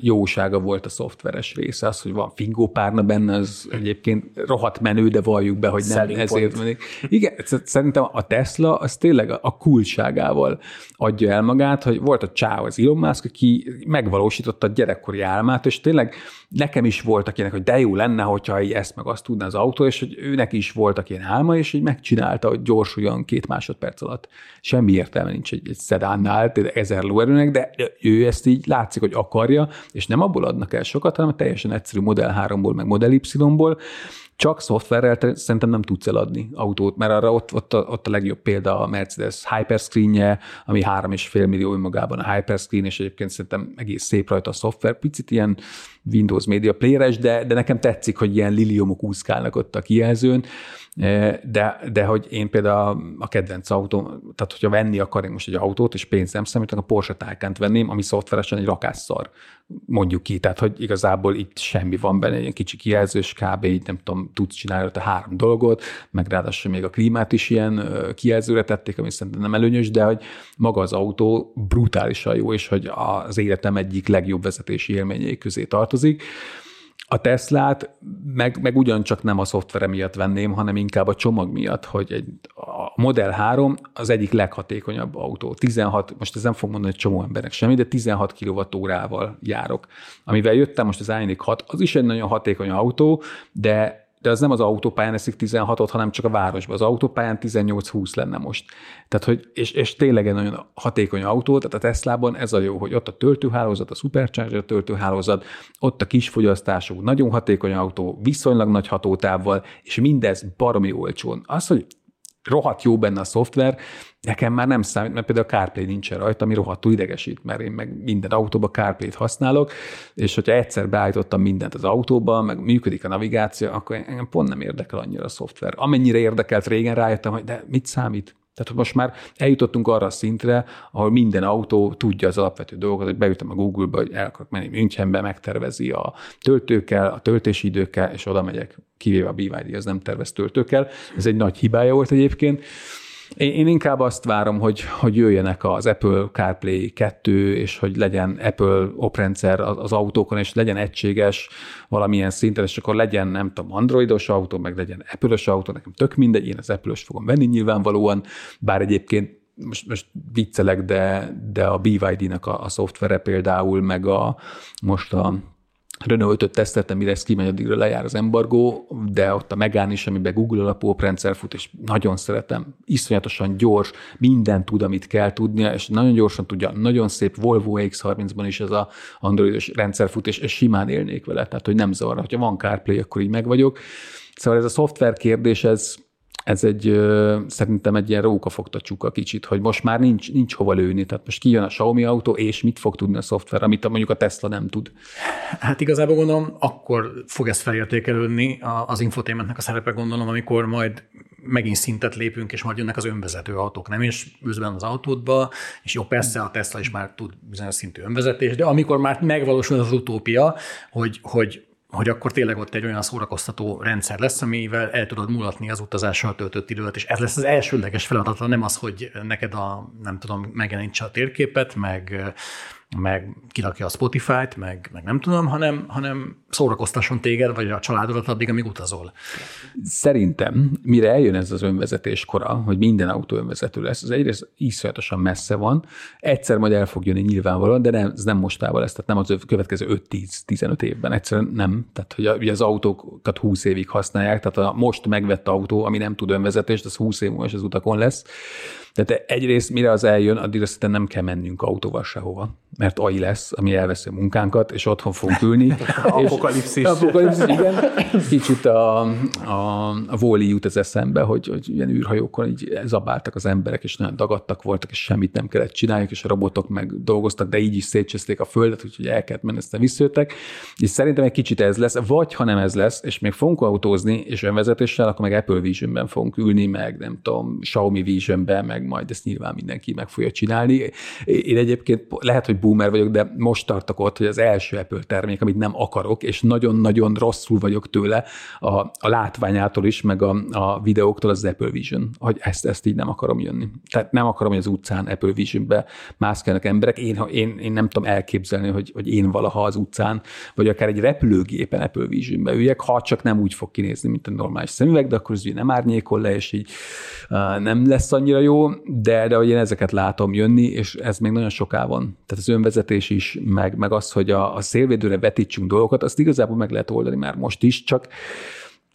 jósága volt a szoftveres része. Az, hogy van fingópárna benne, az egyébként rohadt menő, de valljuk be, hogy nem Selling ezért mennék. Igen, szerintem a Tesla az tényleg a kulcsságával adja el magát, hogy volt a csáv az Elon Musk, aki megvalósította a gyerekkori álmát, és tényleg nekem is voltak ilyenek, hogy de jó lenne, hogyha ezt meg azt tudna az autó, és hogy őnek is voltak ilyen álma, és így megcsinálta, hogy gyorsuljon két másodperc alatt. Semmi értelme nincs egy, egy szedánnál, ezer lóerőnek, de ő ezt így látszik, hogy akarja, és nem abból adnak el sokat, hanem teljesen egyszerű Model 3-ból, meg Model Y-ból, csak szoftverrel szerintem nem tudsz eladni autót, mert arra ott, ott, a, ott a legjobb példa a Mercedes Hyperscreen-je, ami 3,5 millió önmagában a Hyperscreen, és egyébként szerintem egész szép rajta a szoftver, picit ilyen Windows Media Player-es, de, de nekem tetszik, hogy ilyen liliomok úszkálnak ott a kijelzőn, de, de hogy én például a kedvenc autó, tehát hogyha venni akarnék most egy autót, és pénzt nem számítok, a Porsche Taycan venném, ami szoftveresen egy rakásszar, mondjuk ki, tehát hogy igazából itt semmi van benne, egy kicsi kijelzős, kb. így nem tudom, tudsz csinálni a három dolgot, meg ráadásul még a klímát is ilyen kijelzőre tették, ami szerintem nem előnyös, de hogy maga az autó brutálisan jó, és hogy az életem egyik legjobb vezetési élményei közé tartozik. A Teslát meg, meg ugyancsak nem a szoftvere miatt venném, hanem inkább a csomag miatt, hogy egy, a Model 3 az egyik leghatékonyabb autó. 16, most ez nem fog mondani egy csomó embernek semmi, de 16 kWh-val járok. Amivel jöttem most az Ioniq 6, az is egy nagyon hatékony autó, de de az nem az autópályán eszik 16-ot, hanem csak a városban. Az autópályán 18-20 lenne most. Tehát, hogy, és, és tényleg egy nagyon hatékony autó, tehát a Teslában ez a jó, hogy ott a töltőhálózat, a Supercharger töltőhálózat, ott a kis fogyasztású, nagyon hatékony autó, viszonylag nagy hatótávval, és mindez baromi olcsón. Az, hogy rohadt jó benne a szoftver, nekem már nem számít, mert például a CarPlay nincsen rajta, ami rohadtul idegesít, mert én meg minden autóba CarPlay-t használok, és hogyha egyszer beállítottam mindent az autóba, meg működik a navigáció, akkor engem pont nem érdekel annyira a szoftver. Amennyire érdekelt régen rájöttem, hogy de mit számít? Tehát most már eljutottunk arra a szintre, ahol minden autó tudja az alapvető dolgokat, hogy beütöm a Google-ba, hogy el akarok menni Münchenbe, megtervezi a töltőkkel, a töltési időkkel, és oda megyek, kivéve a BYD, az nem tervez töltőkkel. Ez egy nagy hibája volt egyébként. Én, inkább azt várom, hogy, hogy jöjjenek az Apple CarPlay 2, és hogy legyen Apple oprendszer az autókon, és legyen egységes valamilyen szinten, és akkor legyen, nem tudom, androidos autó, meg legyen Apple-ös autó, nekem tök mindegy, én az Apple-ös fogom venni nyilvánvalóan, bár egyébként most, most viccelek, de, de a BYD-nak a, a szoftvere például, meg a most a Renault 5 teszteltem, mire ez kimegy, addigra lejár az embargó, de ott a Megán is, amiben Google alapú rendszer fut, és nagyon szeretem, iszonyatosan gyors, minden tud, amit kell tudnia, és nagyon gyorsan tudja, nagyon szép Volvo X30-ban is ez a androidos rendszer fut, és, és simán élnék vele, tehát hogy nem zavar, hogyha van CarPlay, akkor így meg vagyok. Szóval ez a szoftver kérdés, ez, ez egy szerintem egy ilyen rókafogta csuka kicsit, hogy most már nincs, nincs hova lőni. Tehát most kijön a Xiaomi autó, és mit fog tudni a szoftver, amit mondjuk a Tesla nem tud. Hát igazából gondolom, akkor fog ez felértékelődni az infotainmentnek a szerepe, gondolom, amikor majd megint szintet lépünk, és majd jönnek az önvezető autók, nem is üzben az autódba, és jó, persze a Tesla is már tud bizonyos szintű önvezetés, de amikor már megvalósul az utópia, hogy, hogy hogy akkor tényleg ott egy olyan szórakoztató rendszer lesz, amivel el tudod mulatni az utazással töltött időt, és ez lesz az elsődleges feladata, nem az, hogy neked a, nem tudom, megjelenítse a térképet, meg meg kirakja a Spotify-t, meg, meg nem tudom, hanem, hanem szórakoztasson téged, vagy a családodat addig, amíg utazol. Szerintem, mire eljön ez az önvezetés kora, hogy minden autó önvezető lesz, az egyrészt iszonyatosan messze van, egyszer majd el fog jönni nyilvánvalóan, de nem, ez nem mostával lesz, tehát nem az következő 5-10-15 évben, egyszerűen nem. Tehát, hogy ugye az autókat 20 évig használják, tehát a most megvett autó, ami nem tud önvezetést, az 20 év múlva az utakon lesz. Tehát egyrészt, mire az eljön, addigra szerintem nem kell mennünk autóval sehova, mert AI lesz, ami elveszi a munkánkat, és otthon fogunk ülni. apokalipszis. Apokalipszis, igen. Kicsit a, a, a Wall-E jut az eszembe, hogy, hogy ilyen űrhajókon így zabáltak az emberek, és nagyon dagadtak voltak, és semmit nem kellett csinálni, és a robotok meg dolgoztak, de így is szétcseszték a földet, úgyhogy el kellett menni, aztán visszajöttek. És szerintem egy kicsit ez lesz, vagy ha nem ez lesz, és még fogunk autózni, és önvezetéssel, akkor meg Apple Vision-ben fogunk ülni, meg nem tudom, Xiaomi Vision-ben, meg meg majd ezt nyilván mindenki meg fogja csinálni. Én egyébként lehet, hogy boomer vagyok, de most tartok ott, hogy az első Apple termék, amit nem akarok, és nagyon-nagyon rosszul vagyok tőle a, a látványától is, meg a, a videóktól az Apple Vision, hogy ezt, ezt így nem akarom jönni. Tehát nem akarom, hogy az utcán Apple Vision-be mászkálnak emberek. Én, én, én nem tudom elképzelni, hogy, hogy én valaha az utcán, vagy akár egy repülőgépen Apple Vision-be üljek, ha csak nem úgy fog kinézni, mint a normális szemüveg, de akkor az ugye nem árnyékol le, és így uh, nem lesz annyira jó, de, de hogy én ezeket látom jönni, és ez még nagyon soká van. Tehát az önvezetés is, meg, meg az, hogy a, a szélvédőre vetítsünk dolgokat, azt igazából meg lehet oldani már most is, csak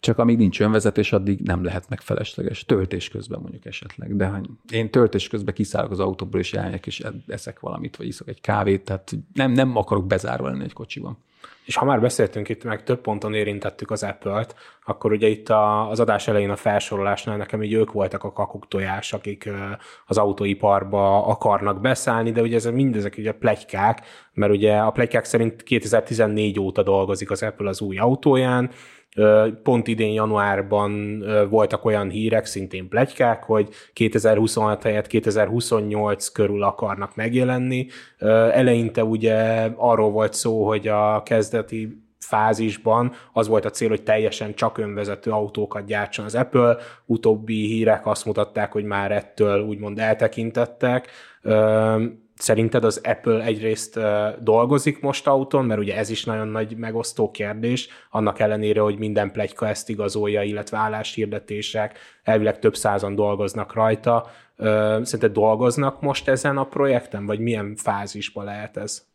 csak amíg nincs önvezetés, addig nem lehet meg felesleges. Töltés közben mondjuk esetleg. De én töltés közben kiszállok az autóból, és elmegyek, és eszek valamit, vagy iszok egy kávét, tehát nem, nem akarok bezárva lenni egy kocsiban. És ha már beszéltünk itt, meg több ponton érintettük az Apple-t, akkor ugye itt a, az adás elején a felsorolásnál nekem így ők voltak a kakuk tojás, akik az autóiparba akarnak beszállni, de ugye ezek mindezek ugye plegykák, mert ugye a plegykák szerint 2014 óta dolgozik az Apple az új autóján, Pont idén januárban voltak olyan hírek, szintén plegykák, hogy 2026 helyett 2028 körül akarnak megjelenni. Eleinte ugye arról volt szó, hogy a kezdeti fázisban az volt a cél, hogy teljesen csak önvezető autókat gyártson az Apple. Utóbbi hírek azt mutatták, hogy már ettől úgymond eltekintettek. Szerinted az Apple egyrészt dolgozik most autón, mert ugye ez is nagyon nagy megosztó kérdés, annak ellenére, hogy minden plegyka ezt igazolja, illetve álláshirdetések, elvileg több százan dolgoznak rajta. Szerinted dolgoznak most ezen a projekten, vagy milyen fázisban lehet ez?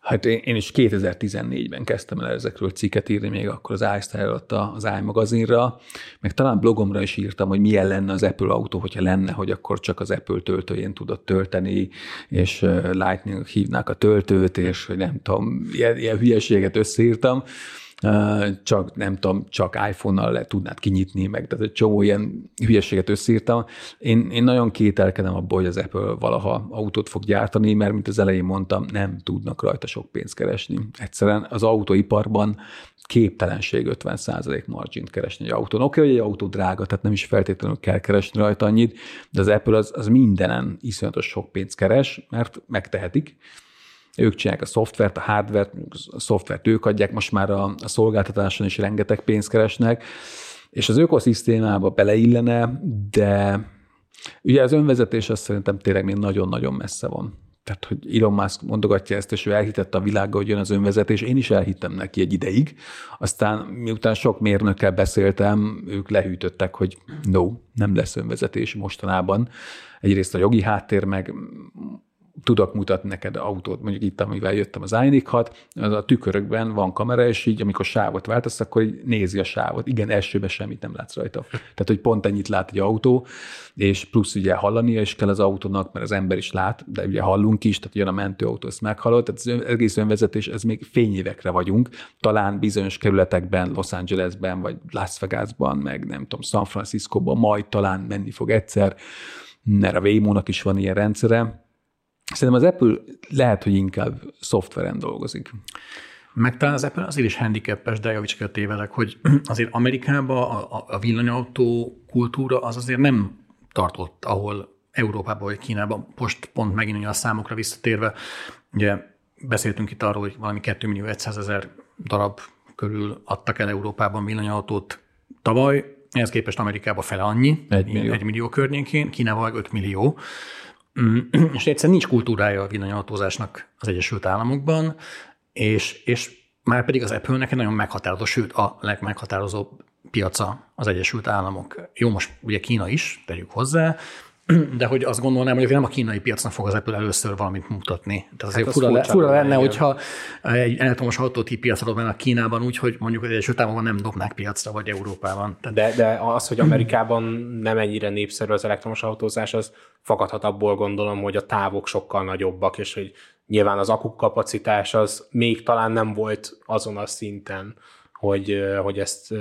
Hát én, én is 2014-ben kezdtem el ezekről cikket írni, még akkor az iStyle alatt az iMagazinra, meg talán blogomra is írtam, hogy milyen lenne az Apple autó, hogyha lenne, hogy akkor csak az Apple töltőjén tudott tölteni, és Lightning hívnák a töltőt, és hogy nem tudom, ilyen, ilyen hülyeséget összeírtam csak nem tudom, csak iPhone-nal le tudnád kinyitni, meg tehát egy csomó ilyen hülyeséget összírtam. Én, én nagyon kételkedem abból, hogy az Apple valaha autót fog gyártani, mert mint az elején mondtam, nem tudnak rajta sok pénzt keresni. Egyszerűen az autóiparban képtelenség 50% margint keresni egy autón. Oké, okay, hogy egy autó drága, tehát nem is feltétlenül kell keresni rajta annyit, de az Apple az, az mindenen iszonyatos sok pénzt keres, mert megtehetik, ők csinálják a szoftvert, a hardvert, a szoftvert ők adják, most már a, a szolgáltatáson is rengeteg pénzt keresnek, és az ökoszisztémába beleillene, de ugye az önvezetés az szerintem tényleg még nagyon-nagyon messze van. Tehát, hogy Elon Musk mondogatja ezt, és ő elhitette a világgal, hogy jön az önvezetés, én is elhittem neki egy ideig. Aztán miután sok mérnökkel beszéltem, ők lehűtöttek, hogy no, nem lesz önvezetés mostanában. Egyrészt a jogi háttér, meg tudok mutatni neked autót, mondjuk itt, amivel jöttem az iNiq 6, az a tükörökben van kamera, és így amikor sávot váltasz, akkor így nézi a sávot. Igen, elsőben semmit nem látsz rajta. Tehát, hogy pont ennyit lát egy autó, és plusz ugye hallania is kell az autónak, mert az ember is lát, de ugye hallunk is, tehát jön a mentőautó, ezt meghallod, tehát az egész önvezetés, ez még fényévekre vagyunk, talán bizonyos kerületekben, Los Angelesben, vagy Las Vegasban, meg nem tudom, San Franciscoban majd talán menni fog egyszer, mert a Waymo-nak is van ilyen rendszere, Szerintem az Apple lehet, hogy inkább szoftveren dolgozik. Meg talán az Apple azért is handicapes, de javíts tévedek, hogy azért Amerikában a, a villanyautó kultúra az azért nem tartott, ahol Európában vagy Kínában, most pont megint a számokra visszatérve, ugye beszéltünk itt arról, hogy valami 2 millió 100 ezer darab körül adtak el Európában villanyautót tavaly, ehhez képest Amerikában fele annyi, egy millió, egy millió környékén, Kínával 5 millió. Mm, és egyszerűen nincs kultúrája a villanyautózásnak az Egyesült Államokban, és, és már pedig az Apple-nek egy nagyon meghatározó, sőt a legmeghatározóbb piaca az Egyesült Államok. Jó, most ugye Kína is, tegyük hozzá, de hogy azt gondolnám, hogy nem a kínai piacnak fog az Apple először valamit mutatni. Tehát azért hát fura, le, fura lenne, igen. hogyha egy elektromos autót piacra dobnának Kínában úgy, hogy mondjuk egy Egyesült nem dobnák piacra, vagy Európában. Tehát... De, de az, hogy Amerikában nem ennyire népszerű az elektromos autózás, az fakadhat abból gondolom, hogy a távok sokkal nagyobbak, és hogy nyilván az akuk kapacitás az még talán nem volt azon a szinten, hogy, hogy ezt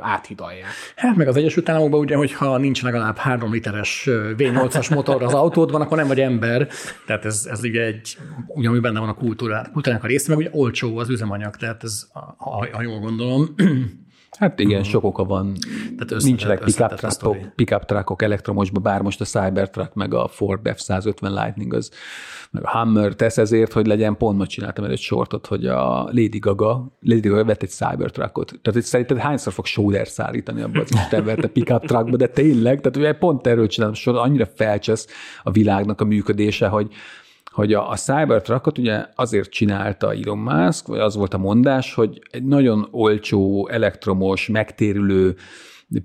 áthidalják. Hát meg az Egyesült Államokban ugye, hogyha nincs legalább 3 literes V8-as motor az autódban, akkor nem vagy ember. Tehát ez, ez ugye egy, ugyanúgy benne van a kultúrá, kultúrának a része, meg ugye olcsó az üzemanyag, tehát ez, ha, ha jól gondolom. Hát igen, uh-huh. sok oka van. Tehát Nincsenek pick-up truckok, pick truckok elektromosba, bár most a Cybertruck meg a Ford F-150 Lightning az meg a Hammer tesz ezért, hogy legyen, pont most csináltam egy sortot, hogy a Lady Gaga, Lady Gaga vett egy Cybertruckot. Tehát hogy szerinted hányszor fog Soder szállítani abba az Istenverte pickup truckba, de tényleg, tehát ugye pont erről csináltam sor, annyira felcsesz a világnak a működése, hogy hogy a, a Cybertruckot ugye azért csinálta Elon Musk, vagy az volt a mondás, hogy egy nagyon olcsó, elektromos, megtérülő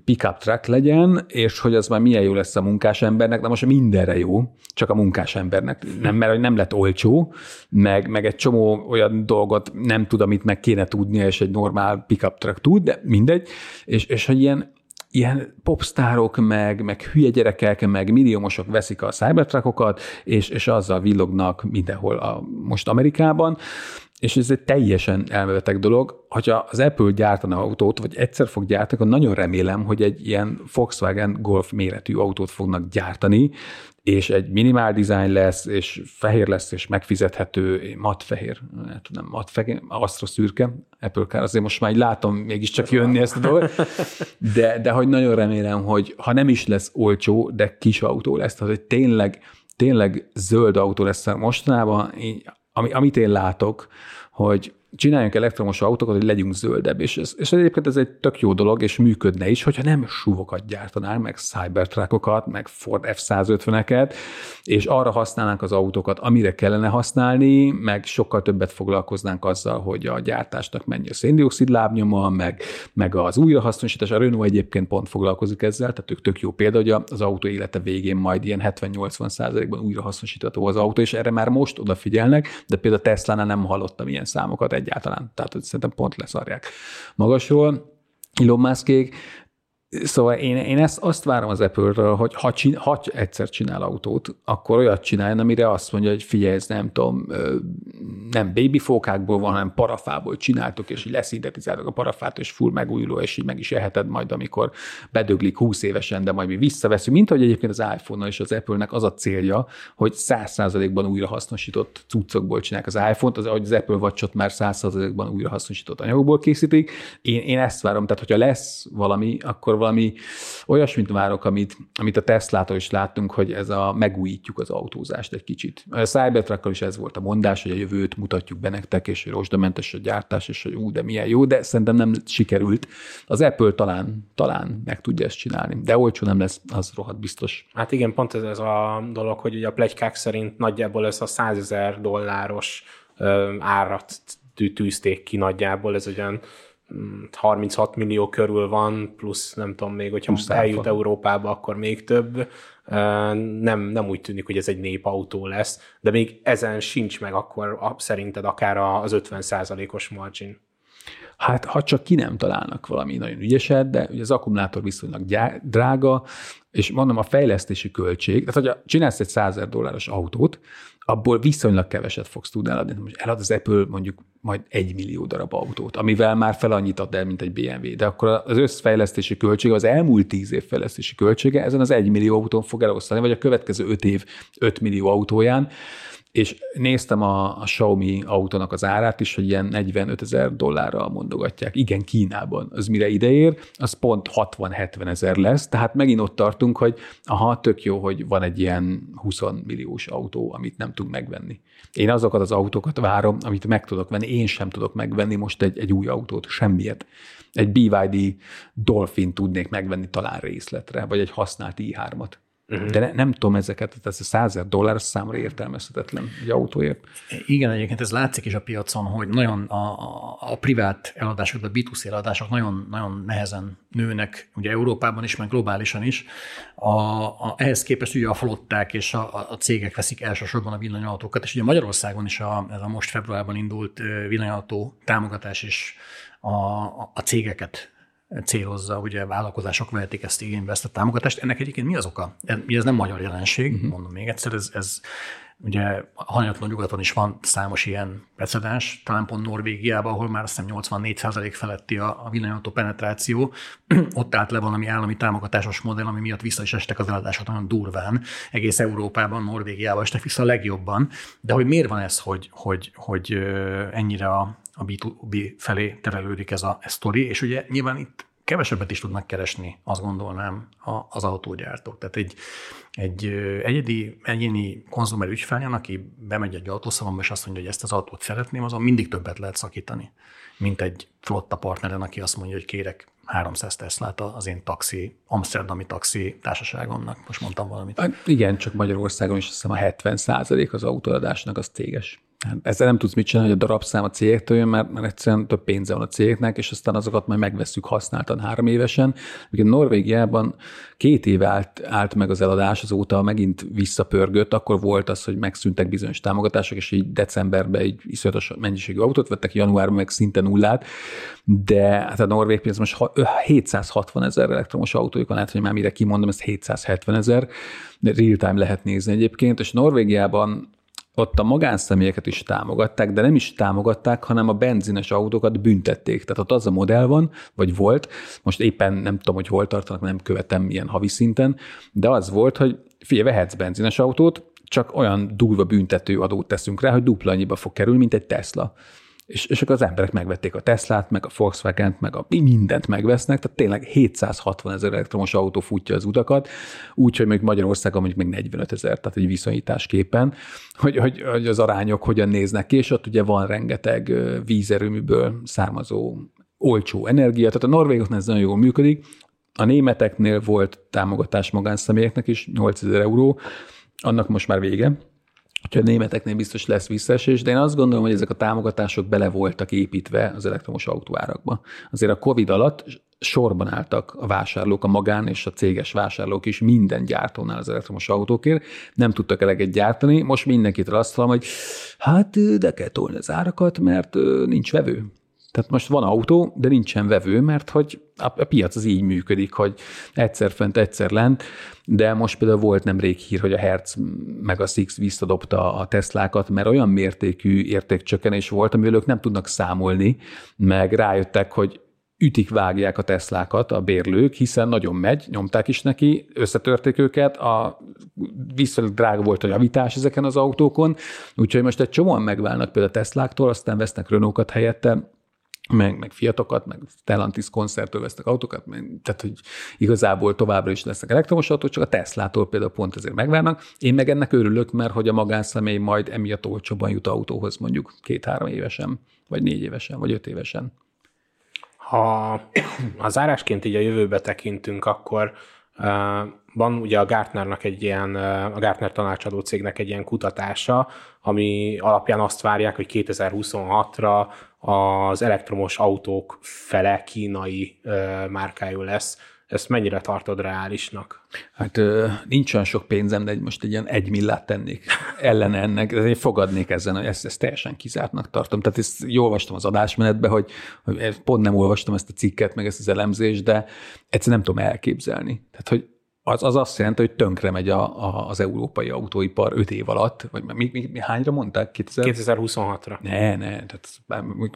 pickup truck legyen, és hogy az már milyen jó lesz a munkás embernek, de most mindenre jó, csak a munkás embernek, nem, mert nem lett olcsó, meg, meg egy csomó olyan dolgot nem tud, amit meg kéne tudnia, és egy normál pickup truck tud, de mindegy, és, és hogy ilyen ilyen popstárok, meg, meg hülye gyerekek, meg milliómosok veszik a cybertruckokat, és, és azzal villognak mindenhol a, most Amerikában, és ez egy teljesen elmevetek dolog, hogyha az Apple gyártana autót, vagy egyszer fog gyártani, akkor nagyon remélem, hogy egy ilyen Volkswagen Golf méretű autót fognak gyártani, és egy minimál design lesz, és fehér lesz, és megfizethető, mat fehér, nem tudom, mat fehér, asztra szürke, Apple Car, azért most már így látom mégiscsak jönni ezt a dolgot, de, de hogy nagyon remélem, hogy ha nem is lesz olcsó, de kis autó lesz, tehát hogy tényleg, tényleg zöld autó lesz mostanában, ami, amit én látok, hogy csináljunk elektromos autókat, hogy legyünk zöldebb, és, ez, és egyébként ez egy tök jó dolog, és működne is, hogyha nem suvokat gyártanál, meg Cybertruckokat, meg Ford F-150-eket, és arra használnánk az autókat, amire kellene használni, meg sokkal többet foglalkoznánk azzal, hogy a gyártásnak mennyi a széndiokszid lábnyoma, meg, meg az újrahasznosítás. A Renault egyébként pont foglalkozik ezzel, tehát ők tök jó példa, hogy az autó élete végén majd ilyen 70-80 százalékban újrahasznosítható az autó, és erre már most odafigyelnek, de például a Tesla-nál nem hallottam ilyen számokat egyáltalán. Tehát hogy szerintem pont leszarják magasról. Elon Muskék Szóval én, én ezt azt várom az Apple-ről, hogy ha, csin, ha egyszer csinál autót, akkor olyat csináljon, amire azt mondja, hogy figyelj, ez nem tudom, nem babyfókákból van, hanem parafából csináltok, és így leszintetizáltok a parafát, és full megújuló, és így meg is eheted majd, amikor bedöglik 20 évesen, de majd mi visszaveszünk. Mint ahogy egyébként az iPhone-nal és az Apple-nek az a célja, hogy 100%-ban újra hasznosított cuccokból csinálják az iPhone-t, az, ahogy az Apple watch már 100%-ban újra hasznosított anyagokból készítik. Én, én ezt várom, tehát hogyha lesz valami, akkor valami olyasmit várok, amit, amit a Teslától is láttunk, hogy ez a megújítjuk az autózást egy kicsit. A cybertruck is ez volt a mondás, hogy a jövőt mutatjuk be nektek, és hogy rozsdamentes a gyártás, és hogy ú, de milyen jó, de szerintem nem sikerült. Az Apple talán, talán meg tudja ezt csinálni, de olcsó nem lesz, az rohadt biztos. Hát igen, pont ez, ez a dolog, hogy ugye a plegykák szerint nagyjából ez a 100 ezer dolláros árat tűzték ki nagyjából, ez olyan 36 millió körül van, plusz nem tudom még, hogyha most eljut Európába, akkor még több. Nem, nem úgy tűnik, hogy ez egy népautó lesz, de még ezen sincs meg akkor szerinted akár az 50 os margin. Hát, ha csak ki nem találnak valami nagyon ügyeset, de ugye az akkumulátor viszonylag drága, és mondom, a fejlesztési költség, tehát hogyha csinálsz egy 100 dolláros autót, abból viszonylag keveset fogsz tudni eladni. Most elad az Apple mondjuk majd egy millió darab autót, amivel már fel annyit ad el, mint egy BMW. De akkor az összfejlesztési költsége, az elmúlt tíz év fejlesztési költsége ezen az egy millió autón fog elosztani, vagy a következő öt év öt millió autóján és néztem a, a Xiaomi autónak az árát is, hogy ilyen 45 ezer dollárral mondogatják. Igen, Kínában. Az mire ideér, az pont 60-70 ezer lesz, tehát megint ott tartunk, hogy aha, tök jó, hogy van egy ilyen 20 milliós autó, amit nem tudunk megvenni. Én azokat az autókat várom, amit meg tudok venni, én sem tudok megvenni most egy, egy új autót, semmiet. Egy BYD Dolphin tudnék megvenni talán részletre, vagy egy használt i3-at. Uh-huh. De ne, nem tudom ezeket, tehát ez a 100 dollár számra értelmezhetetlen egy autóért. Igen, egyébként ez látszik is a piacon, hogy nagyon a, a, a privát eladások, a B2C eladások nagyon, nagyon nehezen nőnek, ugye Európában is, meg globálisan is. A, a, ehhez képest ugye a flották és a, a cégek veszik elsősorban a villanyautókat, és ugye Magyarországon is a, ez a most februárban indult villanyautó támogatás is a, a, a cégeket célozza, ugye vállalkozások vehetik ezt igénybe, ezt a támogatást. Ennek egyébként mi az oka? Ez nem magyar jelenség, uh-huh. mondom még egyszer, ez, ez ugye hanyatlan nyugaton is van számos ilyen precedens, talán pont Norvégiában, ahol már azt hiszem 84% feletti a, a villanyautó penetráció, ott állt le valami állami támogatásos modell, ami miatt vissza is estek az eladások nagyon durván. Egész Európában, Norvégiában estek vissza a legjobban. De hogy miért van ez, hogy, hogy, hogy ennyire a, a B2B felé terelődik ez a, ez sztori, és ugye nyilván itt kevesebbet is tudnak keresni, azt gondolnám, az autógyártók. Tehát egy, egy egyedi, egyéni konzumer ügyfeljen, aki bemegy egy autószalomba, és azt mondja, hogy ezt az autót szeretném, azon mindig többet lehet szakítani, mint egy flotta partneren, aki azt mondja, hogy kérek 300 Teslát az én taxi, Amsterdami taxi társaságomnak. Most mondtam valamit. Hát igen, csak Magyarországon is azt hiszem a 70% az autóadásnak az téges. Hát ezzel nem tudsz mit csinálni, hogy a darabszám a cégektől jön, mert, mert egyszerűen több pénze van a cégeknek, és aztán azokat majd megveszük használtan három évesen. Ugye Norvégiában két éve állt, állt meg az eladás, azóta megint visszapörgött, akkor volt az, hogy megszűntek bizonyos támogatások, és így decemberben egy iszonyatos mennyiségű autót vettek, januárban meg szinte nullát, de hát a norvég pénz most 760 ezer elektromos autójuk van, lehet, hogy már mire kimondom, ez 770 ezer, real-time lehet nézni egyébként, és Norvégiában ott a magánszemélyeket is támogatták, de nem is támogatták, hanem a benzines autókat büntették. Tehát ott az a modell van, vagy volt, most éppen nem tudom, hogy hol tartanak, nem követem ilyen havi szinten, de az volt, hogy figyelj, vehetsz benzines autót, csak olyan durva büntető adót teszünk rá, hogy dupla annyiba fog kerülni, mint egy Tesla és, és akkor az emberek megvették a Teslát, meg a Volkswagen-t, meg a mindent megvesznek, tehát tényleg 760 ezer elektromos autó futja az utakat, úgyhogy még Magyarországon mondjuk még 45 ezer, tehát egy viszonyításképpen, hogy, hogy, hogy az arányok hogyan néznek ki, és ott ugye van rengeteg vízerőműből származó olcsó energia, tehát a norvégoknál ez nagyon jól működik, a németeknél volt támogatás magánszemélyeknek is, 8000 euró, annak most már vége, Úgyhogy a németeknél biztos lesz visszaesés, de én azt gondolom, hogy ezek a támogatások bele voltak építve az elektromos autóárakba. Azért a COVID alatt sorban álltak a vásárlók, a magán és a céges vásárlók is minden gyártónál az elektromos autókért, nem tudtak eleget gyártani, most mindenkit azt hallom, hogy hát de kell tolni az árakat, mert nincs vevő. Tehát most van autó, de nincsen vevő, mert hogy a, piac az így működik, hogy egyszer fent, egyszer lent, de most például volt nemrég hír, hogy a Hertz meg a Six visszadobta a Teslákat, mert olyan mértékű értékcsökkenés volt, amivel ők nem tudnak számolni, meg rájöttek, hogy ütik, vágják a Teslákat a bérlők, hiszen nagyon megy, nyomták is neki, összetörték őket, a viszonylag drága volt a javítás ezeken az autókon, úgyhogy most egy csomóan megválnak például a Tesláktól, aztán vesznek Renault-kat helyette, meg, meg fiatokat, meg Stellantis koncertől vesznek autókat, tehát hogy igazából továbbra is lesznek elektromos autók, csak a Teslától például pont ezért megvárnak. Én meg ennek örülök, mert hogy a magánszemély majd emiatt olcsóban jut autóhoz mondjuk két-három évesen, vagy négy évesen, vagy öt évesen. Ha az zárásként így a jövőbe tekintünk, akkor van ugye a Gartnernak egy ilyen, a Gartner tanácsadó cégnek egy ilyen kutatása, ami alapján azt várják, hogy 2026-ra az elektromos autók fele kínai márkájú lesz. Ezt mennyire tartod reálisnak? Hát nincs olyan sok pénzem, de most egy ilyen egy millát tennék ellen ennek, de én fogadnék ezen, hogy ezt, ezt teljesen kizártnak tartom. Tehát ezt jól olvastam az adásmenetbe, hogy, hogy pont nem olvastam ezt a cikket, meg ezt az elemzést, de egyszerűen nem tudom elképzelni. Tehát, hogy az, az azt jelenti, hogy tönkre megy a, a, az európai autóipar öt év alatt, vagy mi, mi, mi hányra mondták? 2000... 2026-ra. Ne, ne, tehát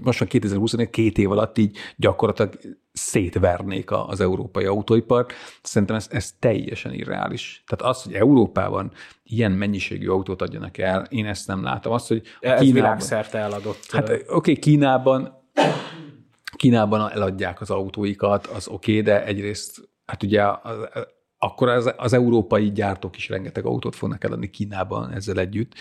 most van 2024, két év alatt így gyakorlatilag szétvernék az európai autóipar. Szerintem ez, ez teljesen irreális. Tehát az, hogy Európában ilyen mennyiségű autót adjanak el, én ezt nem látom. Azt, hogy ez Kínában, világszerte eladott. Hát oké, okay, Kínában Kínában eladják az autóikat, az oké, okay, de egyrészt hát ugye az, akkor az, az európai gyártók is rengeteg autót fognak eladni Kínában ezzel együtt.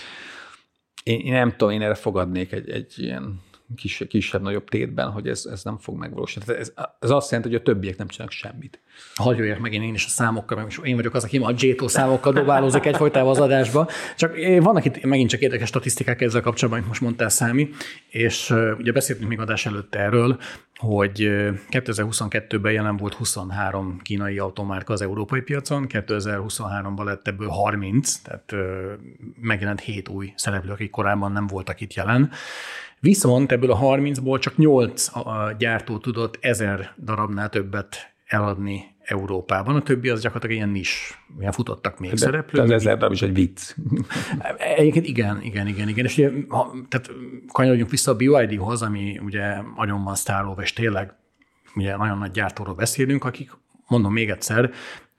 Én, én nem tudom, én erre fogadnék egy, egy ilyen kis, kisebb-nagyobb tétben, hogy ez, ez nem fog megvalósulni. Ez, ez azt jelenti, hogy a többiek nem csinálnak semmit. Hagyjuk meg én, én is a számokkal, mert én vagyok az, aki ma a JTO számokkal dobálózik egyfolytában az adásba. Csak vannak itt megint csak érdekes statisztikák ezzel kapcsolatban, amit most mondtál Számi, és ugye beszéltünk még adás előtt erről, hogy 2022-ben jelen volt 23 kínai automárka az európai piacon, 2023-ban lett ebből 30, tehát megjelent 7 új szereplő, akik korábban nem voltak itt jelen. Viszont ebből a 30-ból csak 8 gyártó tudott 1000 darabnál többet eladni Európában, a többi az gyakorlatilag ilyen nis, ilyen futottak még De szereplők. Az ezer darab is egy vicc. Egyébként igen, igen, igen, igen. És ugye, ha, tehát kanyarodjunk vissza a BYD-hoz, ami ugye nagyon van sztárolva, és tényleg ugye nagyon nagy gyártóról beszélünk, akik, mondom még egyszer,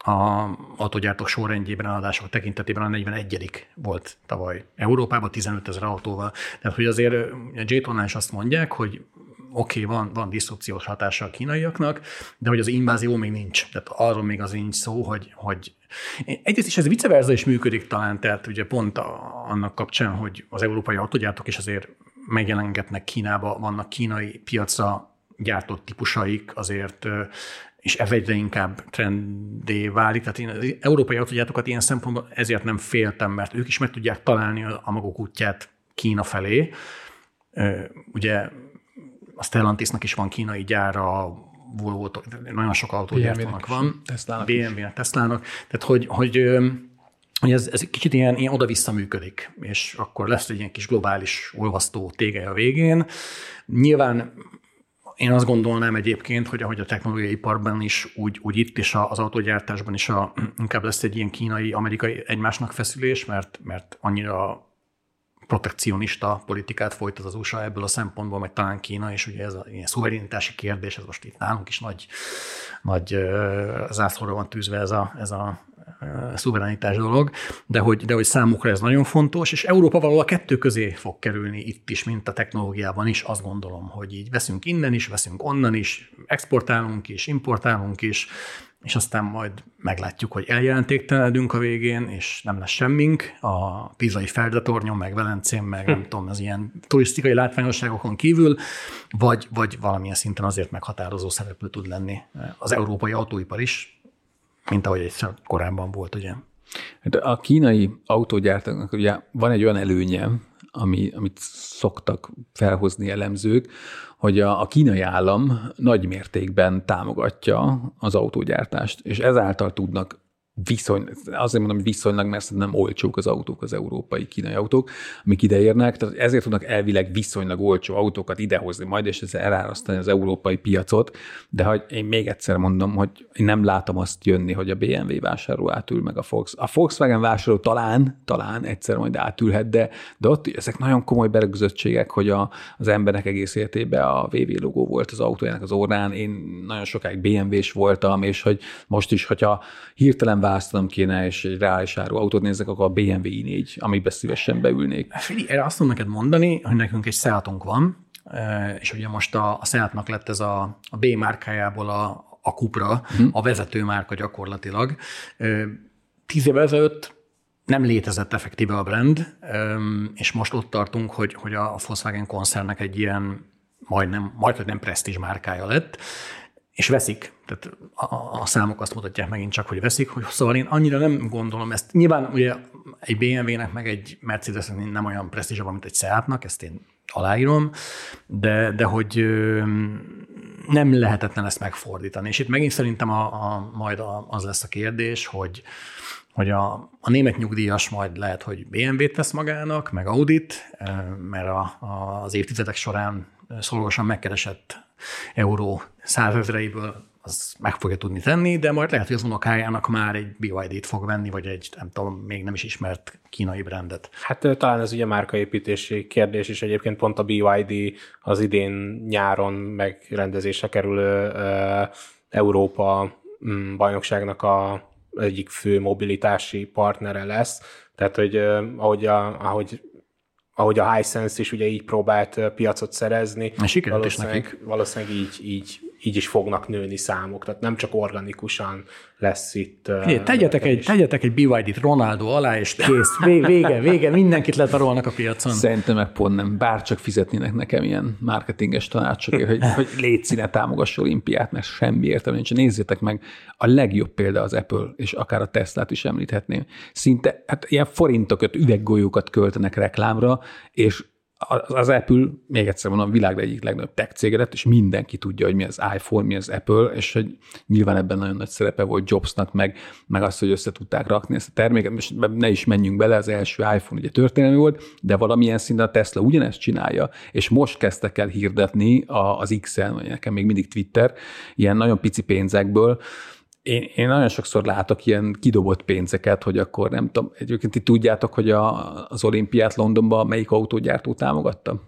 a autógyártók sorrendjében, eladások tekintetében a 41 volt tavaly Európában 15 ezer autóval. Tehát, hogy azért a j is azt mondják, hogy oké, okay, van, van diszrupciós hatása a kínaiaknak, de hogy az invázió még nincs. Tehát arról még az nincs szó, hogy, hogy Egyrészt is ez vice versa is működik talán, tehát ugye pont a, annak kapcsán, hogy az európai autogyártók is azért megjelengetnek Kínába, vannak kínai piacra gyártott típusaik, azért és ez egyre inkább trendé válik. Tehát én az európai autogyártókat ilyen szempontból ezért nem féltem, mert ők is meg tudják találni a maguk útját Kína felé. Ugye a Stellantisnak is van kínai gyára, Volvo, nagyon sok autógyártónak van. Tesla-nak BMW-nek, Tesla-nak. Tehát, hogy, hogy hogy ez, ez kicsit ilyen, ilyen oda-vissza működik, és akkor lesz egy ilyen kis globális olvasztó tége a végén. Nyilván én azt gondolnám egyébként, hogy ahogy a technológiai iparban is, úgy, úgy itt is az autógyártásban is a, inkább lesz egy ilyen kínai-amerikai egymásnak feszülés, mert, mert annyira protekcionista politikát folytat az USA ebből a szempontból, meg talán Kína, és ugye ez a ilyen szuverenitási kérdés, ez most itt nálunk is nagy, nagy zászlóra van tűzve ez a, ez a szuverenitás dolog, de hogy, de hogy számukra ez nagyon fontos, és Európa valahol a kettő közé fog kerülni itt is, mint a technológiában is, azt gondolom, hogy így veszünk innen is, veszünk onnan is, exportálunk is, importálunk is, és aztán majd meglátjuk, hogy eljelentéktelenedünk a végén, és nem lesz semmink. A Pizai Feldatornyon, meg Velencén, meg nem hm. tudom, az ilyen turisztikai látványosságokon kívül, vagy, vagy valamilyen szinten azért meghatározó szereplő tud lenni az európai autóipar is, mint ahogy egyszer korábban volt, ugye. Hát a kínai autógyártóknak ugye van egy olyan előnye, ami, amit szoktak felhozni elemzők, hogy a, a kínai állam nagy mértékben támogatja az autógyártást, és ezáltal tudnak viszony, azért mondom, hogy viszonylag, mert nem olcsók az autók, az európai kínai autók, amik ideérnek, tehát ezért tudnak elvileg viszonylag olcsó autókat idehozni majd, és ezzel elárasztani az európai piacot, de hogy én még egyszer mondom, hogy én nem látom azt jönni, hogy a BMW vásárló átül meg a Volks. A Volkswagen vásárló talán, talán egyszer majd átülhet, de, de ott ezek nagyon komoly berögzöttségek, hogy a, az embernek egész életében a VV logó volt az autójának az órán, én nagyon sokáig BMW-s voltam, és hogy most is, hogyha hirtelen választanom kéne, és egy reális áru autót nézek, akkor a BMW i4, amiben szívesen beülnék. Figyelj, erre azt tudom neked mondani, hogy nekünk egy Seatunk van, és ugye most a, a Seatnak lett ez a, a B márkájából a, a Cupra, hmm. a vezető márka gyakorlatilag. Tíz évvel ezelőtt nem létezett effektíve a brand, és most ott tartunk, hogy, hogy a Volkswagen koncernek egy ilyen majdnem, majdnem nem presztízs márkája lett, és veszik, tehát a, a számok azt mutatják megint csak, hogy veszik, hogy szóval én annyira nem gondolom ezt. Nyilván ugye egy BMW-nek meg egy mercedes nem olyan presztízsabb, mint egy Seatnak, ezt én aláírom, de, de hogy nem lehetetlen ezt megfordítani. És itt megint szerintem a, a, majd a, az lesz a kérdés, hogy, hogy a, a német nyugdíjas majd lehet, hogy BMW-t tesz magának, meg Audit, mert a, a, az évtizedek során szorosan megkeresett euró százezreiből az meg fogja tudni tenni, de majd lehet, hogy az unokájának már egy BYD-t fog venni, vagy egy, nem tudom, még nem is ismert kínai brandet. Hát talán ez ugye márkaépítési kérdés is egyébként pont a BYD az idén nyáron megrendezésre kerülő uh, Európa um, bajnokságnak a egyik fő mobilitási partnere lesz. Tehát, hogy ahogy, a, ahogy ahogy a Hisense is ugye így próbált piacot szerezni. Sikerült is nekik. Valószínűleg így, így, így is fognak nőni számok, tehát nem csak organikusan lesz itt. Hé, tegyetek, egy, tegyetek egy BYD-t Ronaldo alá, és kész, vége, vége, mindenkit letarolnak a piacon. Szerintem meg pont nem, bár csak fizetnének nekem ilyen marketinges tanácsokért, hogy, hogy légy színe támogass olimpiát, mert semmi értelme nincs. Nézzétek meg, a legjobb példa az Apple, és akár a Teslát is említhetném. Szinte hát ilyen forintokat, üveggolyókat költenek reklámra, és az Apple, még egyszer mondom, a világ egyik legnagyobb tech cége lett, és mindenki tudja, hogy mi az iPhone, mi az Apple, és hogy nyilván ebben nagyon nagy szerepe volt Jobsnak, meg, meg azt, hogy össze tudták rakni ezt a terméket, és ne is menjünk bele, az első iPhone ugye történelmi volt, de valamilyen szinten a Tesla ugyanezt csinálja, és most kezdtek el hirdetni az X-en, vagy nekem még mindig Twitter, ilyen nagyon pici pénzekből, én, én nagyon sokszor látok ilyen kidobott pénzeket, hogy akkor nem tudom, egyébként ti tudjátok, hogy a, az olimpiát Londonban melyik autógyártó támogatta?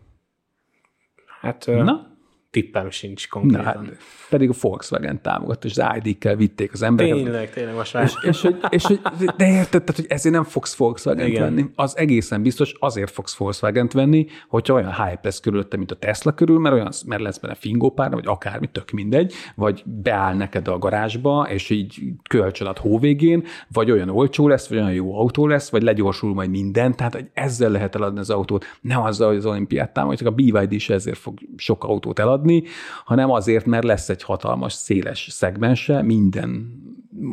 Hát Na? Tippem sincs konkrétan. Hát, pedig a Volkswagen támogatta, és az ID-kkel vitték az embereket. Tényleg, tényleg most már. És, és, hogy, és, hogy, de érted, tehát, hogy ezért nem fogsz volkswagen venni. Az egészen biztos, azért fogsz volkswagen venni, hogyha olyan hype lesz körülötte, mint a Tesla körül, mert, olyan, mert lesz benne fingópár, vagy akármi, tök mindegy, vagy beáll neked a garázsba, és így kölcsön ad hóvégén, vagy olyan olcsó lesz, vagy olyan jó autó lesz, vagy legyorsul majd minden, tehát hogy ezzel lehet eladni az autót, nem azzal, hogy az olimpiát támogatják, a BYD is ezért fog sok autót eladni, hanem azért, mert lesz egy hatalmas, széles szegmense, minden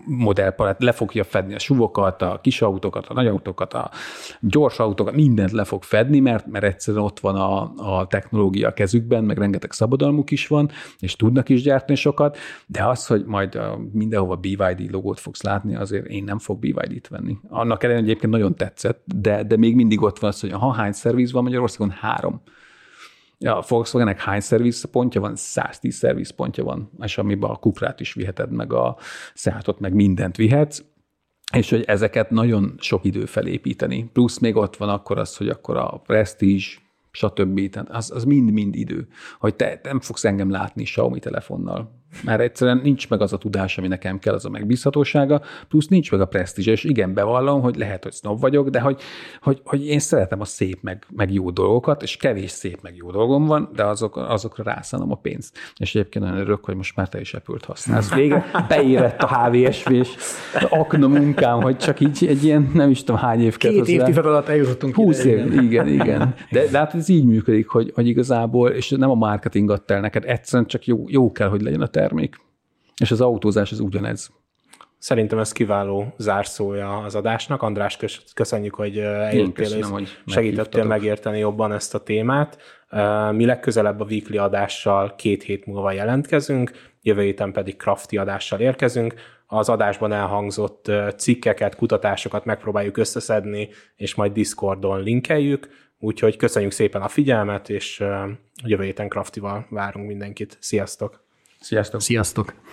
modellpalett le fogja fedni a suvokat, a kis autókat, a nagy autókat, a gyors autókat, mindent le fog fedni, mert, mert egyszerűen ott van a, a technológia a kezükben, meg rengeteg szabadalmuk is van, és tudnak is gyártani sokat, de az, hogy majd mindenhova BYD logót fogsz látni, azért én nem fog BYD-t venni. Annak ellenére egyébként nagyon tetszett, de, de még mindig ott van az, hogy ha hány szerviz van Magyarországon? Három a Volkswagennek hány szervizpontja van? 110 szervizpontja van, és amiben a kuprát is viheted, meg a Seatot, meg mindent vihetsz, és hogy ezeket nagyon sok idő felépíteni. Plusz még ott van akkor az, hogy akkor a Prestige, stb. Az, az mind-mind idő. Hogy te nem fogsz engem látni Xiaomi telefonnal mert egyszerűen nincs meg az a tudás, ami nekem kell, az a megbízhatósága, plusz nincs meg a presztízs, és igen, bevallom, hogy lehet, hogy snob vagyok, de hogy, hogy, hogy én szeretem a szép, meg, meg jó dolgokat, és kevés szép, meg jó dolgom van, de azok, azokra rászánom a pénzt. És egyébként nagyon örök, hogy most már te is apple használsz. Vége beérett a HVSV-s akna munkám, hogy csak így egy ilyen, nem is tudom hány év Két évtized alatt eljutottunk 20 év, igen, igen. igen. De, de hát ez így működik, hogy, hogy igazából, és nem a marketing adta el neked, egyszerűen csak jó, jó kell, hogy legyen a termék. És az autózás az ugyanez. Szerintem ez kiváló zárszója az adásnak. András, köszönjük, hogy eljöttél és hogy segítettél megérteni jobban ezt a témát. Mi legközelebb a weekly adással két hét múlva jelentkezünk, jövő héten pedig crafty adással érkezünk. Az adásban elhangzott cikkeket, kutatásokat megpróbáljuk összeszedni, és majd Discordon linkeljük, úgyhogy köszönjük szépen a figyelmet, és jövő héten Craftival várunk mindenkit. Sziasztok! Sziasztok! Sziasztok!